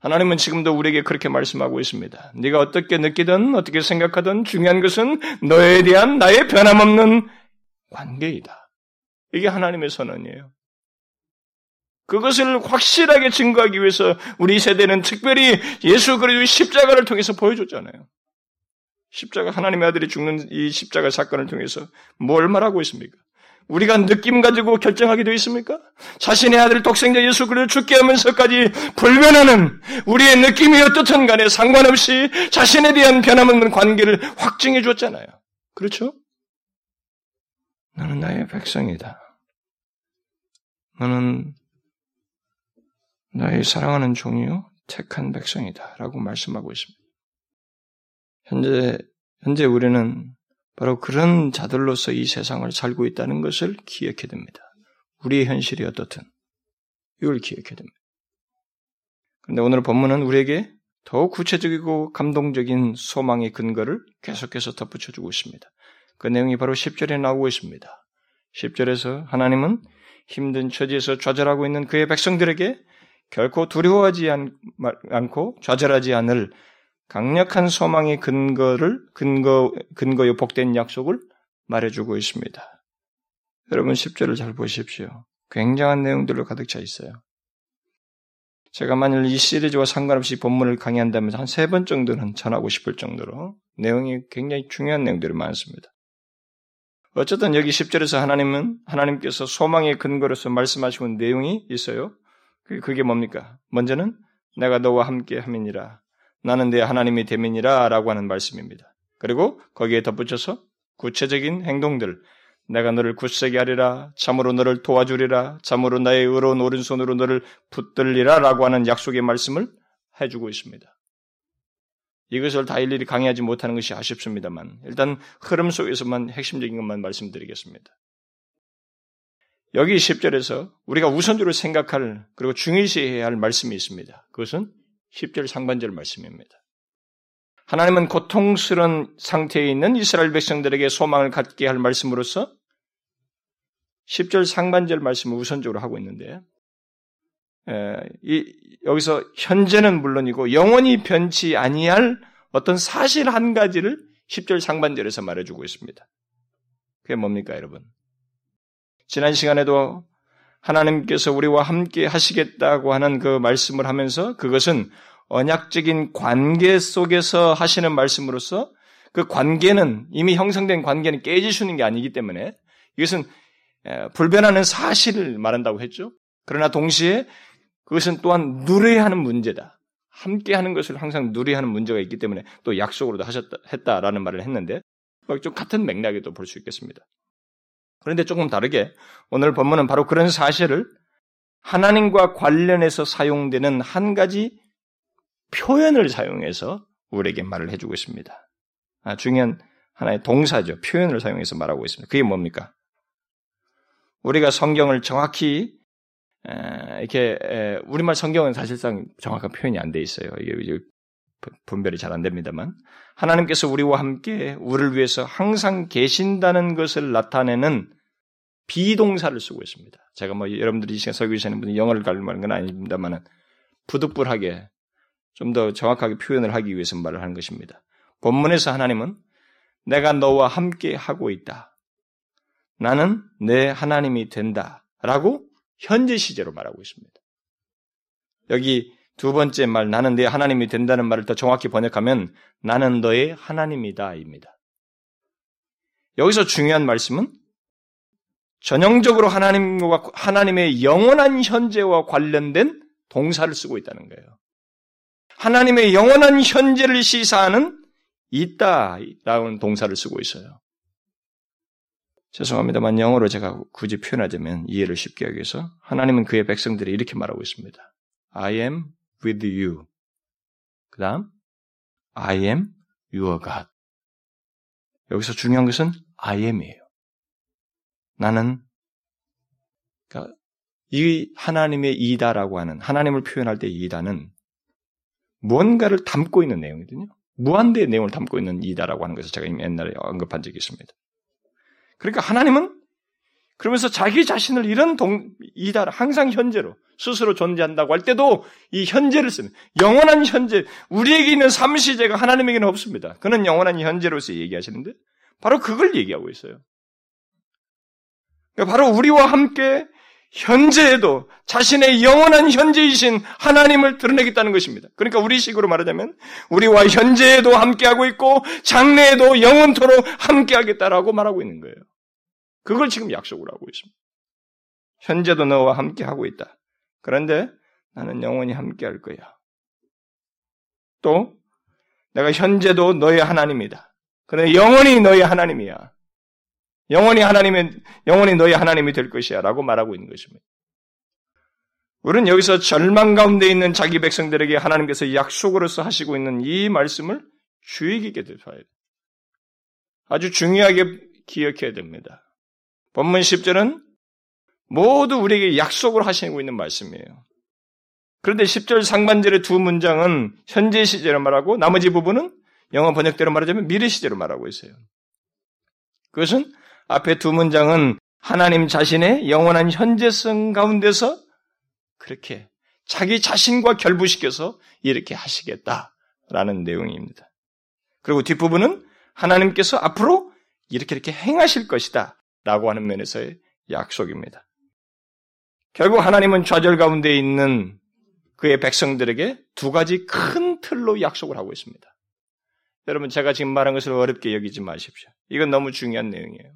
하나님은 지금도 우리에게 그렇게 말씀하고 있습니다. 네가 어떻게 느끼든 어떻게 생각하든 중요한 것은 너에 대한 나의 변함없는 관계이다. 이게 하나님의 선언이에요. 그것을 확실하게 증거하기 위해서 우리 세대는 특별히 예수 그리스도의 십자가를 통해서 보여줬잖아요. 십자가 하나님의 아들이 죽는 이 십자가 사건을 통해서 뭘 말하고 있습니까? 우리가 느낌 가지고 결정하게 되어 있습니까? 자신의 아들 독생자 예수 그리스도 죽게 하면서까지 불변하는 우리의 느낌이 어떻든 간에 상관없이 자신에 대한 변함없는 관계를 확증해 줬잖아요. 그렇죠? 너는 나의 백성이다. 너는 나의 사랑하는 종이요 택한 백성이다. 라고 말씀하고 있습니다. 현재, 현재 우리는 바로 그런 자들로서 이 세상을 살고 있다는 것을 기억해야 됩니다. 우리의 현실이 어떻든 이걸 기억해야 됩니다. 그런데 오늘 본문은 우리에게 더욱 구체적이고 감동적인 소망의 근거를 계속해서 덧붙여주고 있습니다. 그 내용이 바로 10절에 나오고 있습니다. 10절에서 하나님은 힘든 처지에서 좌절하고 있는 그의 백성들에게 결코 두려워하지 않 고 좌절하지 않을 강력한 소망의 근거를 근거 근거요 복된 약속을 말해주고 있습니다. 여러분 10절을 잘 보십시오. 굉장한 내용들로 가득 차 있어요. 제가 만일 이 시리즈와 상관없이 본문을 강의한다면 한 세 번 정도는 전하고 싶을 정도로 내용이 굉장히 중요한 내용들이 많습니다. 어쨌든 여기 10절에서 하나님은 하나님께서 소망의 근거로서 말씀하시고 내용이 있어요. 그게 뭡니까? 먼저는 내가 너와 함께 함이니라. 나는 내 하나님이 되민이라 라고 하는 말씀입니다. 그리고 거기에 덧붙여서 구체적인 행동들, 내가 너를 굳세게 하리라, 참으로 너를 도와주리라, 참으로 나의 의로운 오른손으로 너를 붙들리라 라고 하는 약속의 말씀을 해주고 있습니다. 이것을 다 일일이 강의하지 못하는 것이 아쉽습니다만, 일단 흐름 속에서만 핵심적인 것만 말씀드리겠습니다. 여기 10절에서 우리가 우선적으로 생각할, 그리고 중요시해야 할 말씀이 있습니다. 그것은 10절 상반절 말씀입니다. 하나님은 고통스러운 상태에 있는 이스라엘 백성들에게 소망을 갖게 할 말씀으로서 10절 상반절 말씀을 우선적으로 하고 있는데, 에, 이, 여기서 현재는 물론이고 영원히 변치 아니할 어떤 사실 한 가지를 10절 상반절에서 말해주고 있습니다. 그게 뭡니까, 여러분? 지난 시간에도 하나님께서 우리와 함께 하시겠다고 하는 그 말씀을 하면서 그것은 언약적인 관계 속에서 하시는 말씀으로서 그 관계는 이미 형성된 관계는 깨지시는 게 아니기 때문에 이것은 불변하는 사실을 말한다고 했죠. 그러나 동시에 그것은 또한 누려야 하는 문제다. 함께 하는 것을 항상 누려야 하는 문제가 있기 때문에 또 약속으로도 하셨다, 했다라는 말을 했는데, 좀 같은 맥락에도 볼 수 있겠습니다. 그런데 조금 다르게 오늘 본문은 바로 그런 사실을 하나님과 관련해서 사용되는 한 가지 표현을 사용해서 우리에게 말을 해주고 있습니다. 아, 중요한 하나의 동사죠. 표현을 사용해서 말하고 있습니다. 그게 뭡니까? 우리가 성경을 정확히 이렇게 우리말 성경은 사실상 정확한 표현이 안 돼 있어요. 이게 분별이 잘 안 됩니다만 하나님께서 우리와 함께 우리를 위해서 항상 계신다는 것을 나타내는 비동사를 쓰고 있습니다. 제가 뭐 여러분들이 이 시간 설교 하시는 분이 영어를 가르는 건 아닙니다만 부득불하게 좀 더 정확하게 표현을 하기 위해서 말을 하는 것입니다. 본문에서 하나님은 내가 너와 함께 하고 있다. 나는 내 하나님이 된다. 라고 현재 시제로 말하고 있습니다. 여기 두 번째 말, 나는 내 하나님이 된다는 말을 더 정확히 번역하면 나는 너의 하나님이다. 입니다. 여기서 중요한 말씀은 전형적으로 하나님과, 하나님의 영원한 현재와 관련된 동사를 쓰고 있다는 거예요. 하나님의 영원한 현재를 시사하는 있다라는 동사를 쓰고 있어요. 죄송합니다만 영어로 제가 굳이 표현하자면 이해를 쉽게 하기 위해서 하나님은 그의 백성들이 이렇게 말하고 있습니다. I am with you. 그 다음 I am your God. 여기서 중요한 것은 I am이에요. 나는 그러니까 이 하나님의 이다라고 하는 하나님을 표현할 때 이다는 무언가를 담고 있는 내용이거든요. 무한대의 내용을 담고 있는 이다라고 하는 것을 제가 옛날에 언급한 적이 있습니다. 그러니까 하나님은 그러면서 자기 자신을 이런 동, 이다, 항상 현재로 스스로 존재한다고 할 때도 이 현재를 쓰는, 영원한 현재, 우리에게 있는 삼시제가 하나님에게는 없습니다. 그는 영원한 현재로서 얘기하시는데, 바로 그걸 얘기하고 있어요. 그러니까 바로 우리와 함께 현재에도 자신의 영원한 현재이신 하나님을 드러내겠다는 것입니다. 그러니까 우리식으로 말하자면 우리와 현재에도 함께하고 있고 장래에도 영원토록 함께하겠다라고 말하고 있는 거예요. 그걸 지금 약속을 하고 있습니다. 현재도 너와 함께 하고 있다. 그런데 나는 영원히 함께 할 거야. 또 내가 현재도 너의 하나님이다. 그런데 영원히 너의 하나님이야. 영원히 하나님의, 영원히 너희 하나님이 될 것이야. 라고 말하고 있는 것입니다. 우리는 여기서 절망 가운데 있는 자기 백성들에게 하나님께서 약속으로서 하시고 있는 이 말씀을 주의 깊게 들어야 돼. 아주 중요하게 기억해야 됩니다. 본문 10절은 모두 우리에게 약속을 하시고 있는 말씀이에요. 그런데 10절 상반절의 두 문장은 현재 시제로 말하고 나머지 부분은 영어 번역대로 말하자면 미래 시제로 말하고 있어요. 그것은 앞에 두 문장은 하나님 자신의 영원한 현재성 가운데서 그렇게 자기 자신과 결부시켜서 이렇게 하시겠다라는 내용입니다. 그리고 뒷부분은 하나님께서 앞으로 이렇게 이렇게 행하실 것이다 라고 하는 면에서의 약속입니다. 결국 하나님은 좌절 가운데 있는 그의 백성들에게 두 가지 큰 틀로 약속을 하고 있습니다. 여러분, 제가 지금 말한 것을 어렵게 여기지 마십시오. 이건 너무 중요한 내용이에요.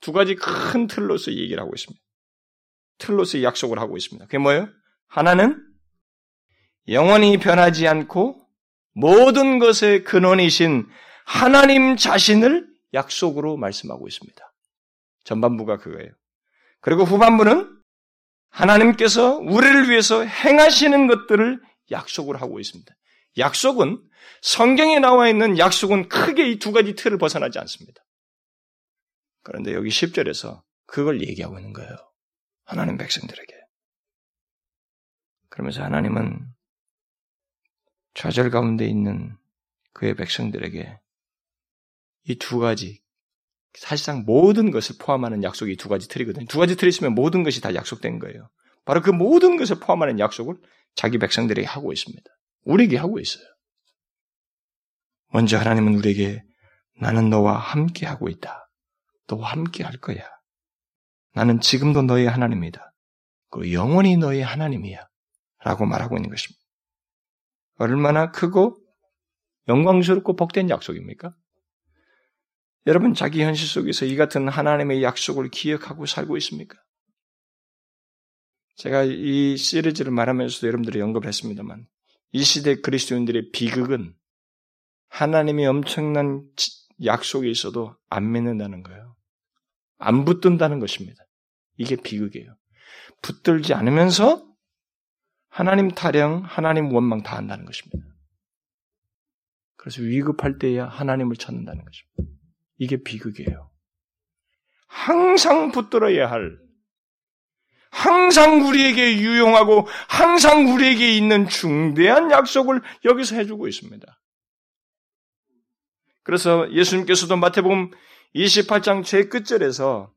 두 가지 큰 틀로서 얘기를 하고 있습니다. 틀로서 약속을 하고 있습니다. 그게 뭐예요? 하나는 영원히 변하지 않고 모든 것의 근원이신 하나님 자신을 약속으로 말씀하고 있습니다. 전반부가 그거예요. 그리고 후반부는 하나님께서 우리를 위해서 행하시는 것들을 약속을 하고 있습니다. 약속은 성경에 나와 있는 약속은 크게 이 두 가지 틀을 벗어나지 않습니다. 그런데 여기 10절에서 그걸 얘기하고 있는 거예요. 하나님 백성들에게. 그러면서 하나님은 좌절 가운데 있는 그의 백성들에게 이 두 가지, 사실상 모든 것을 포함하는 약속이 두 가지 틀이거든요. 두 가지 틀이 있으면 모든 것이 다 약속된 거예요. 바로 그 모든 것을 포함하는 약속을 자기 백성들에게 하고 있습니다. 우리에게 하고 있어요. 먼저 하나님은 우리에게 나는 너와 함께 하고 있다. 너와 함께 할 거야. 나는 지금도 너의 하나님이다. 그 영원히 너의 하나님이야. 라고 말하고 있는 것입니다. 얼마나 크고 영광스럽고 복된 약속입니까? 여러분 자기 현실 속에서 이 같은 하나님의 약속을 기억하고 살고 있습니까? 제가 이 시리즈를 말하면서도 여러분들이 언급했습니다만 이 시대 그리스도인들의 비극은 하나님이 엄청난 약속이 있어도 안 믿는다는 거예요. 안 붙든다는 것입니다. 이게 비극이에요. 붙들지 않으면서 하나님 타령, 하나님 원망 다 한다는 것입니다. 그래서 위급할 때야 하나님을 찾는다는 것입니다. 이게 비극이에요. 항상 붙들어야 할, 항상 우리에게 유용하고 항상 우리에게 있는 중대한 약속을 여기서 해주고 있습니다. 그래서 예수님께서도 마태복음 28장 제 끝절에서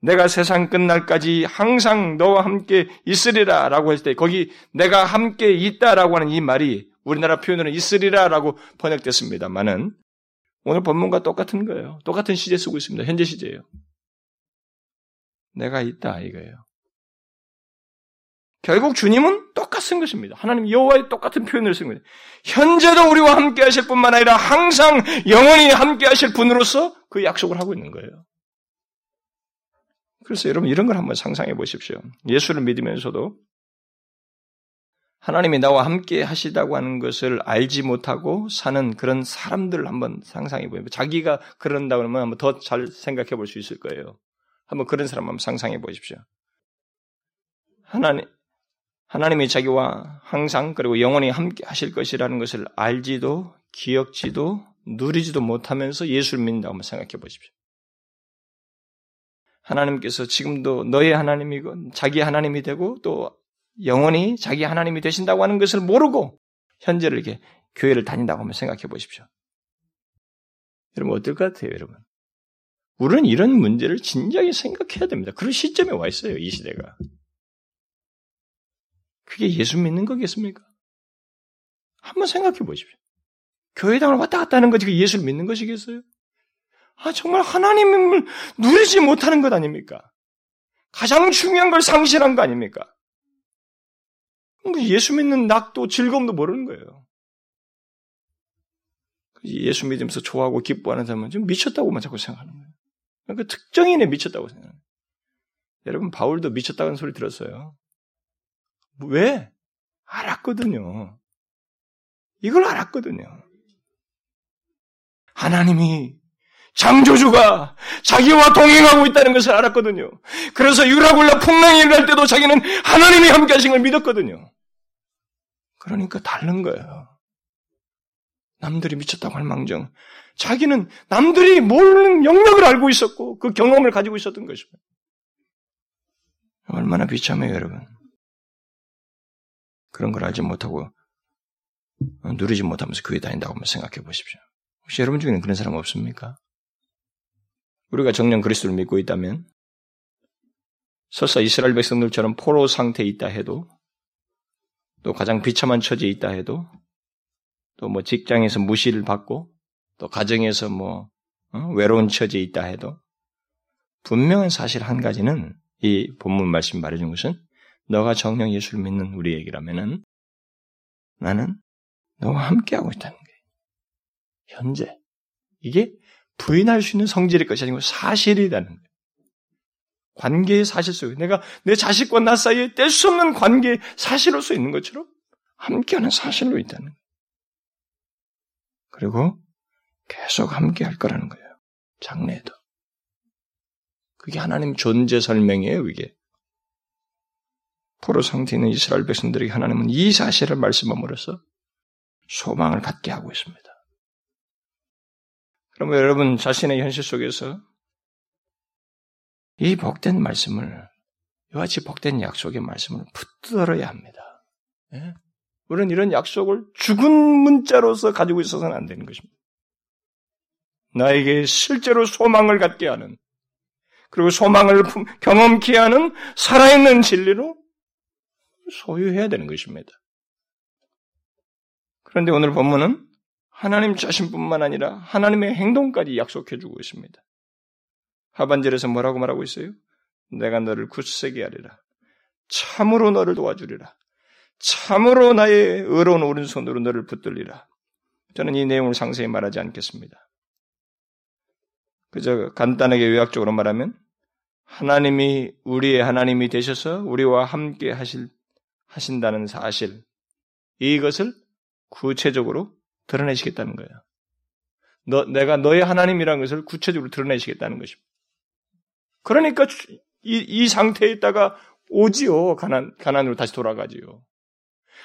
내가 세상 끝날까지 항상 너와 함께 있으리라 라고 했을 때 거기 내가 함께 있다 라고 하는 이 말이 우리나라 표현으로는 있으리라 라고 번역됐습니다만은 오늘 본문과 똑같은 거예요. 똑같은 시제 쓰고 있습니다. 현재 시제예요. 내가 있다 이거예요. 결국 주님은 똑같은 것입니다. 하나님 여호와의 똑같은 표현을 쓴 거예요. 현재도 우리와 함께 하실 뿐만 아니라 항상 영원히 함께 하실 분으로서 그 약속을 하고 있는 거예요. 그래서 여러분 이런 걸 한번 상상해 보십시오. 예수를 믿으면서도 하나님이 나와 함께 하시다고 하는 것을 알지 못하고 사는 그런 사람들을 한번 상상해 보면 자기가 그런다고 하면 한번 더 잘 생각해 볼 수 있을 거예요. 한번 그런 사람 한번 상상해 보십시오. 하나님 하나님이 자기와 항상 그리고 영원히 함께 하실 것이라는 것을 알지도 기억지도 누리지도 못하면서 예수를 믿는다고 한번 생각해 보십시오. 하나님께서 지금도 너의 하나님이고 자기 하나님이 되고 또 영원히 자기 하나님이 되신다고 하는 것을 모르고 현재를 이렇게 교회를 다닌다고 한번 생각해 보십시오. 여러분 어떨 것 같아요, 여러분? 우리는 이런 문제를 진지하게 생각해야 됩니다. 그런 시점에 와 있어요, 이 시대가. 그게 예수 믿는 거겠습니까? 한번 생각해 보십시오. 교회당을 왔다 갔다 하는 것이 예수를 믿는 것이겠어요? 아, 정말 하나님을 누리지 못하는 것 아닙니까? 가장 중요한 걸 상실한 거 아닙니까? 예수 믿는 낙도 즐거움도 모르는 거예요. 예수 믿으면서 좋아하고 기뻐하는 사람은 좀 미쳤다고만 자꾸 생각하는 거예요. 그 특정인에 미쳤다고 생각해요. 여러분 바울도 미쳤다는 소리 들었어요. 왜? 알았거든요. 이걸 알았거든요. 하나님이 장조주가 자기와 동행하고 있다는 것을 알았거든요. 그래서 유라굴라 풍랑이 일어날 때도 자기는 하나님이 함께 하신 걸 믿었거든요. 그러니까 다른 거예요. 남들이 미쳤다고 할 망정. 자기는 남들이 모르는 영역을 알고 있었고 그 경험을 가지고 있었던 것입니다. 얼마나 비참해요, 여러분. 그런 걸 알지 못하고 누리지 못하면서 교회 다닌다고 한번 생각해 보십시오. 혹시 여러분 중에는 그런 사람 없습니까? 우리가 정령 그리스도를 믿고 있다면 설사 이스라엘 백성들처럼 포로 상태에 있다 해도 또 가장 비참한 처지에 있다 해도 또 뭐 직장에서 무시를 받고 또 가정에서 뭐 어? 외로운 처지에 있다 해도 분명한 사실 한 가지는 이 본문 말씀 말해준 것은 너가 정령 예수를 믿는 우리에게라면은 나는 너와 함께하고 있다는 거예요. 현재. 이게 부인할 수 있는 성질의 것이 아니고 사실이라는 거예요. 관계의 사실 속에 내가 내 자식과 나 사이에 뗄 수 없는 관계의 사실로서 있는 것처럼 함께하는 사실로 있다는 거예요. 그리고 계속 함께할 거라는 거예요. 장래에도. 그게 하나님 존재 설명이에요, 이게. 포로 상태 있는 이스라엘 백성들에게 하나님은 이 사실을 말씀함으로써 소망을 갖게 하고 있습니다. 그러면 여러분 자신의 현실 속에서 이 복된 말씀을 이와 같이 복된 약속의 말씀을 붙들어야 합니다. 예? 우리는 이런 약속을 죽은 문자로서 가지고 있어서는 안 되는 것입니다. 나에게 실제로 소망을 갖게 하는 그리고 소망을 경험케 하는 살아있는 진리로 소유해야 되는 것입니다. 그런데 오늘 본문은 하나님 자신뿐만 아니라 하나님의 행동까지 약속해 주고 있습니다. 하반절에서 뭐라고 말하고 있어요? 내가 너를 굳세게 하리라. 참으로 너를 도와주리라. 참으로 나의 의로운 오른손으로 너를 붙들리라. 저는 이 내용을 상세히 말하지 않겠습니다. 그저 간단하게 요약적으로 말하면 하나님이 우리의 하나님이 되셔서 우리와 함께 하실 하신다는 사실 이것을 구체적으로 드러내시겠다는 거예요. 너 내가 너의 하나님이라는 것을 구체적으로 드러내시겠다는 것입니다. 그러니까 이, 이 상태에 있다가 오지요. 가난 가난으로 다시 돌아가지요.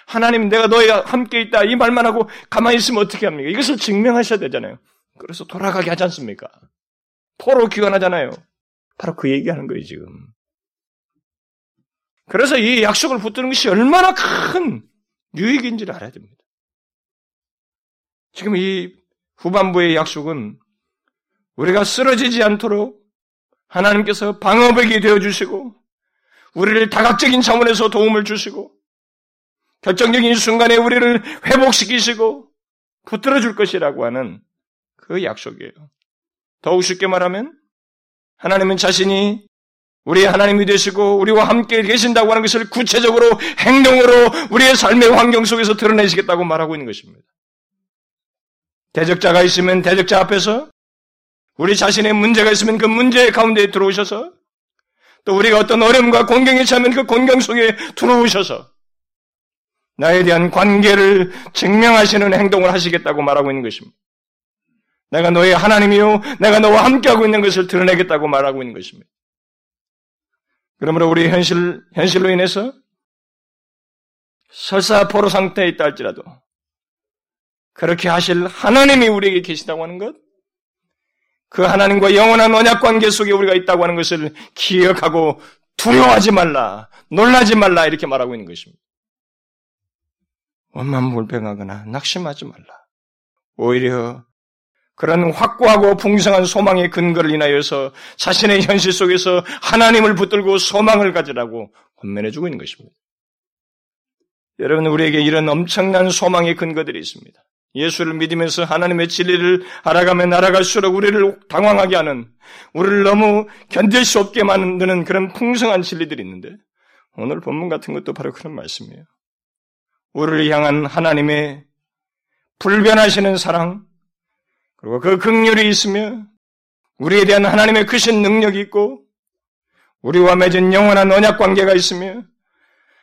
하나님 내가 너희와 함께 있다 이 말만 하고 가만히 있으면 어떻게 합니까? 이것을 증명하셔야 되잖아요. 그래서 돌아가게 하지 않습니까? 포로 귀환하잖아요. 바로 그 얘기하는 거예요, 지금. 그래서 이 약속을 붙드는 것이 얼마나 큰 유익인지를 알아야 됩니다. 지금 이 후반부의 약속은 우리가 쓰러지지 않도록 하나님께서 방어벽이 되어 주시고 우리를 다각적인 차원에서 도움을 주시고 결정적인 순간에 우리를 회복시키시고 붙들어 줄 것이라고 하는 그 약속이에요. 더욱 쉽게 말하면 하나님은 자신이 우리 하나님이 되시고 우리와 함께 계신다고 하는 것을 구체적으로 행동으로 우리의 삶의 환경 속에서 드러내시겠다고 말하고 있는 것입니다. 대적자가 있으면 대적자 앞에서 우리 자신의 문제가 있으면 그 문제 가운데 들어오셔서 또 우리가 어떤 어려움과 공경에 처하면 그 공경 속에 들어오셔서 나에 대한 관계를 증명하시는 행동을 하시겠다고 말하고 있는 것입니다. 내가 너의 하나님이요, 내가 너와 함께하고 있는 것을 드러내겠다고 말하고 있는 것입니다. 그러므로 우리 현실, 현실로 인해서 설사 포로 상태에 있다 할지라도 그렇게 하실 하나님이 우리에게 계시다고 하는 것, 그 하나님과 영원한 언약 관계 속에 우리가 있다고 하는 것을 기억하고 두려워하지 말라, 놀라지 말라 이렇게 말하고 있는 것입니다. 원만 불평하거나 낙심하지 말라. 오히려 그런 확고하고 풍성한 소망의 근거를 인하여서 자신의 현실 속에서 하나님을 붙들고 소망을 가지라고 권면해주고 있는 것입니다. 여러분, 우리에게 이런 엄청난 소망의 근거들이 있습니다. 예수를 믿으면서 하나님의 진리를 알아가면 알아갈수록 우리를 당황하게 하는, 우리를 너무 견딜 수 없게 만드는 그런 풍성한 진리들이 있는데, 오늘 본문 같은 것도 바로 그런 말씀이에요. 우리를 향한 하나님의 불변하시는 사랑, 그리고 그 극률이 있으며 우리에 대한 하나님의 크신 능력이 있고 우리와 맺은 영원한 언약 관계가 있으며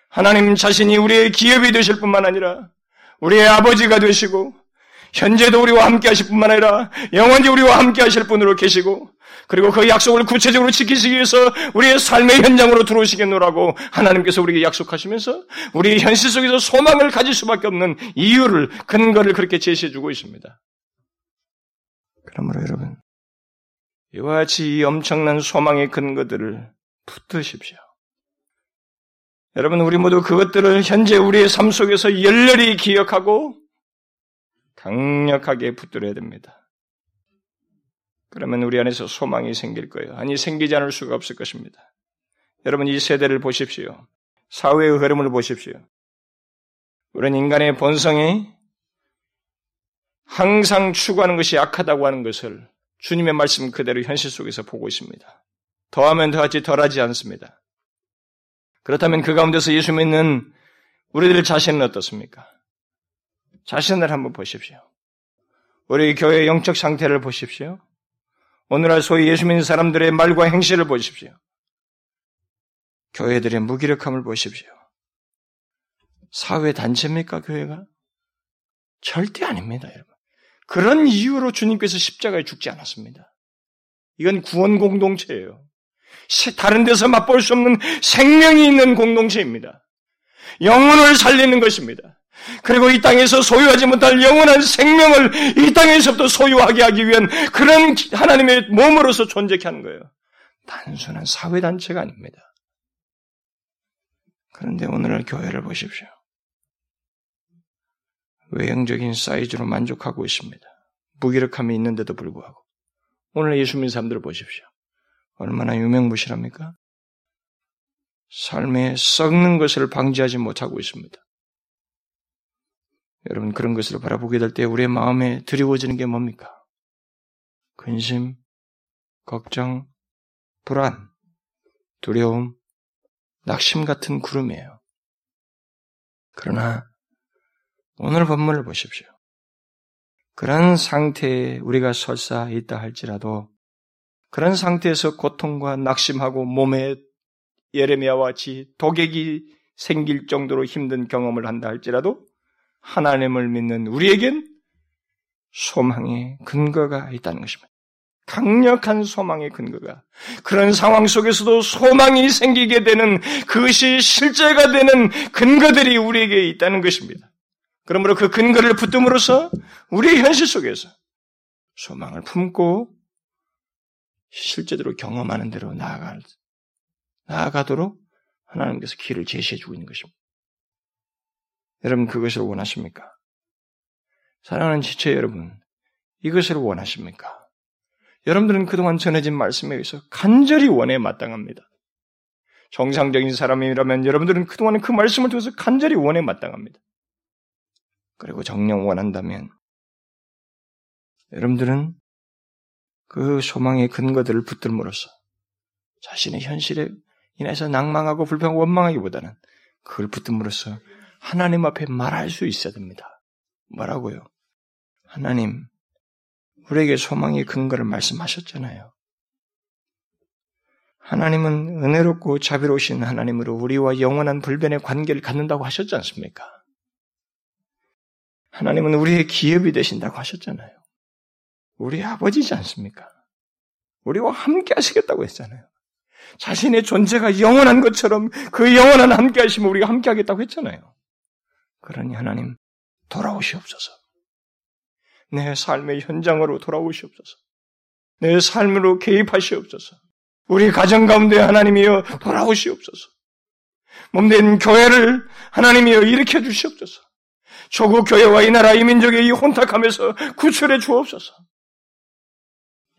하나님 자신이 우리의 기업이 되실 뿐만 아니라 우리의 아버지가 되시고 현재도 우리와 함께 하실 뿐만 아니라 영원히 우리와 함께 하실 분으로 계시고 그리고 그 약속을 구체적으로 지키시기 위해서 우리의 삶의 현장으로 들어오시겠노라고 하나님께서 우리에게 약속하시면서 우리 현실 속에서 소망을 가질 수밖에 없는 이유를 근거를 그렇게 제시해 주고 있습니다. 그러므로 여러분, 이와 같이 이 엄청난 소망의 근거들을 붙드십시오. 여러분, 우리 모두 그것들을 현재 우리의 삶 속에서 열렬히 기억하고 강력하게 붙들어야 됩니다. 그러면 우리 안에서 소망이 생길 거예요. 아니, 생기지 않을 수가 없을 것입니다. 여러분, 이 세대를 보십시오. 사회의 흐름을 보십시오. 우리는 인간의 본성이 항상 추구하는 것이 악하다고 하는 것을 주님의 말씀 그대로 현실 속에서 보고 있습니다. 더하면 더하지 덜하지 않습니다. 그렇다면 그 가운데서 예수 믿는 우리들 자신은 어떻습니까? 자신을 한번 보십시오. 우리 교회의 영적 상태를 보십시오. 오늘날 소위 예수 믿는 사람들의 말과 행실을 보십시오. 교회들의 무기력함을 보십시오. 사회 단체입니까, 교회가? 절대 아닙니다, 여러분. 그런 이유로 주님께서 십자가에 죽지 않았습니다. 이건 구원 공동체예요. 다른 데서 맛볼 수 없는 생명이 있는 공동체입니다. 영혼을 살리는 것입니다. 그리고 이 땅에서 소유하지 못할 영원한 생명을 이 땅에서부터 소유하게 하기 위한 그런 하나님의 몸으로서 존재케 하는 거예요. 단순한 사회단체가 아닙니다. 그런데 오늘날 교회를 보십시오. 외형적인 사이즈로 만족하고 있습니다. 무기력함이 있는데도 불구하고. 오늘 예수 믿는 사람들을 보십시오. 얼마나 유명무실합니까? 삶에 썩는 것을 방지하지 못하고 있습니다. 여러분 그런 것을 바라보게 될 때 우리의 마음에 드리워지는 게 뭡니까? 근심, 걱정, 불안, 두려움, 낙심 같은 구름이에요. 그러나 오늘 본문을 보십시오. 그런 상태에 우리가 설사 있다 할지라도 그런 상태에서 고통과 낙심하고 몸에 예레미야와 같이 독액이 생길 정도로 힘든 경험을 한다 할지라도 하나님을 믿는 우리에겐 소망의 근거가 있다는 것입니다. 강력한 소망의 근거가 그런 상황 속에서도 소망이 생기게 되는 그것이 실제가 되는 근거들이 우리에게 있다는 것입니다. 그러므로 그 근거를 붙듦으로써 우리의 현실 속에서 소망을 품고 실제로 경험하는 대로 나아갈, 나아가도록 하나님께서 길을 제시해 주고 있는 것입니다. 여러분 그것을 원하십니까? 사랑하는 지체 여러분, 이것을 원하십니까? 여러분들은 그동안 전해진 말씀에 의해서 간절히 원해 마땅합니다. 정상적인 사람이라면 여러분들은 그동안 그 말씀을 통해서 간절히 원해 마땅합니다. 그리고 정령 원한다면 여러분들은 그 소망의 근거들을 붙들므로써 자신의 현실에 인해서 낭망하고 불평하고 원망하기보다는 그걸 붙들므로써 하나님 앞에 말할 수 있어야 됩니다. 뭐라고요? 하나님, 우리에게 소망의 근거를 말씀하셨잖아요. 하나님은 은혜롭고 자비로우신 하나님으로 우리와 영원한 불변의 관계를 갖는다고 하셨지 않습니까? 하나님은 우리의 기업이 되신다고 하셨잖아요. 우리 아버지지 않습니까? 우리와 함께 하시겠다고 했잖아요. 자신의 존재가 영원한 것처럼 그 영원한 함께 하심을 우리가 함께 하겠다고 했잖아요. 그러니 하나님, 돌아오시옵소서. 내 삶의 현장으로 돌아오시옵소서. 내 삶으로 개입하시옵소서. 우리 가정 가운데 하나님이여 돌아오시옵소서. 몸된 교회를 하나님이여 일으켜 주시옵소서. 조국 교회와 이 나라 이 민족의 이 혼탁함에서 구출해 주옵소서.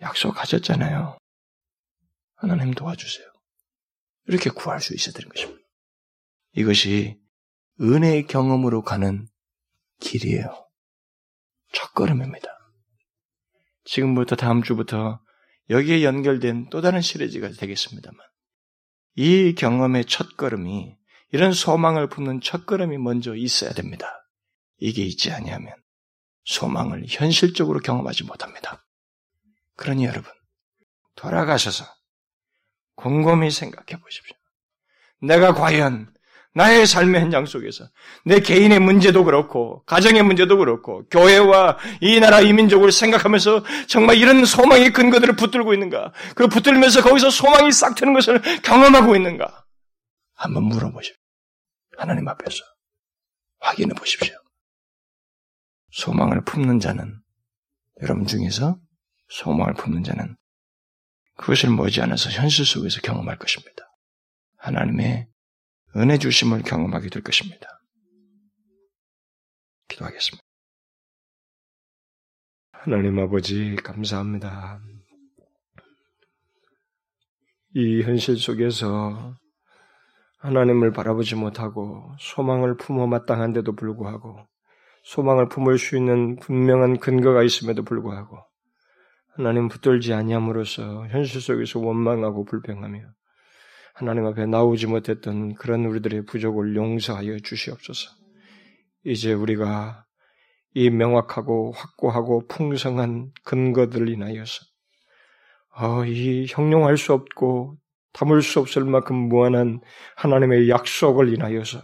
약속하셨잖아요. 하나님 도와주세요. 이렇게 구할 수 있어야 되는 것입니다. 이것이 은혜의 경험으로 가는 길이에요. 첫 걸음입니다. 지금부터 다음 주부터 여기에 연결된 또 다른 시리즈가 되겠습니다만 이 경험의 첫 걸음이 이런 소망을 품는 첫 걸음이 먼저 있어야 됩니다. 이게 있지 아니하면 소망을 현실적으로 경험하지 못합니다. 그러니 여러분 돌아가셔서 곰곰이 생각해 보십시오. 내가 과연 나의 삶의 현장 속에서 내 개인의 문제도 그렇고 가정의 문제도 그렇고 교회와 이 나라 이 민족을 생각하면서 정말 이런 소망의 근거들을 붙들고 있는가? 그 붙들면서 거기서 소망이 싹 트는 것을 경험하고 있는가? 한번 물어보십시오. 하나님 앞에서 확인해 보십시오. 소망을 품는 자는 여러분 중에서 소망을 품는 자는 그것을 머지않아서 현실 속에서 경험할 것입니다. 하나님의 은혜 주심을 경험하게 될 것입니다. 기도하겠습니다. 하나님 아버지, 감사합니다. 이 현실 속에서 하나님을 바라보지 못하고 소망을 품어 마땅한데도 불구하고 소망을 품을 수 있는 분명한 근거가 있음에도 불구하고 하나님 붙들지 아니함으로써 현실 속에서 원망하고 불평하며 하나님 앞에 나오지 못했던 그런 우리들의 부족을 용서하여 주시옵소서. 이제 우리가 이 명확하고 확고하고 풍성한 근거들을 인하여서 어, 이 형용할 수 없고 담을 수 없을 만큼 무한한 하나님의 약속을 인하여서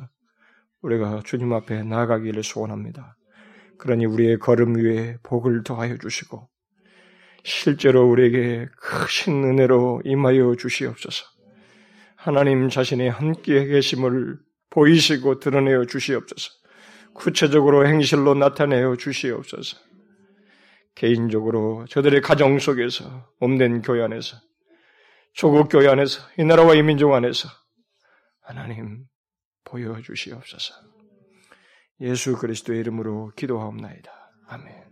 우리가 주님 앞에 나아가기를 소원합니다. 그러니 우리의 걸음 위에 복을 더하여 주시고 실제로 우리에게 크신 은혜로 임하여 주시옵소서. 하나님 자신의 함께 계심을 보이시고 드러내어 주시옵소서. 구체적으로 행실로 나타내어 주시옵소서. 개인적으로 저들의 가정 속에서 몸된 교회 안에서 조국 교회 안에서 이 나라와 이 민족 안에서 하나님 보여 주시옵소서. 예수 그리스도의 이름으로 기도하옵나이다. 아멘.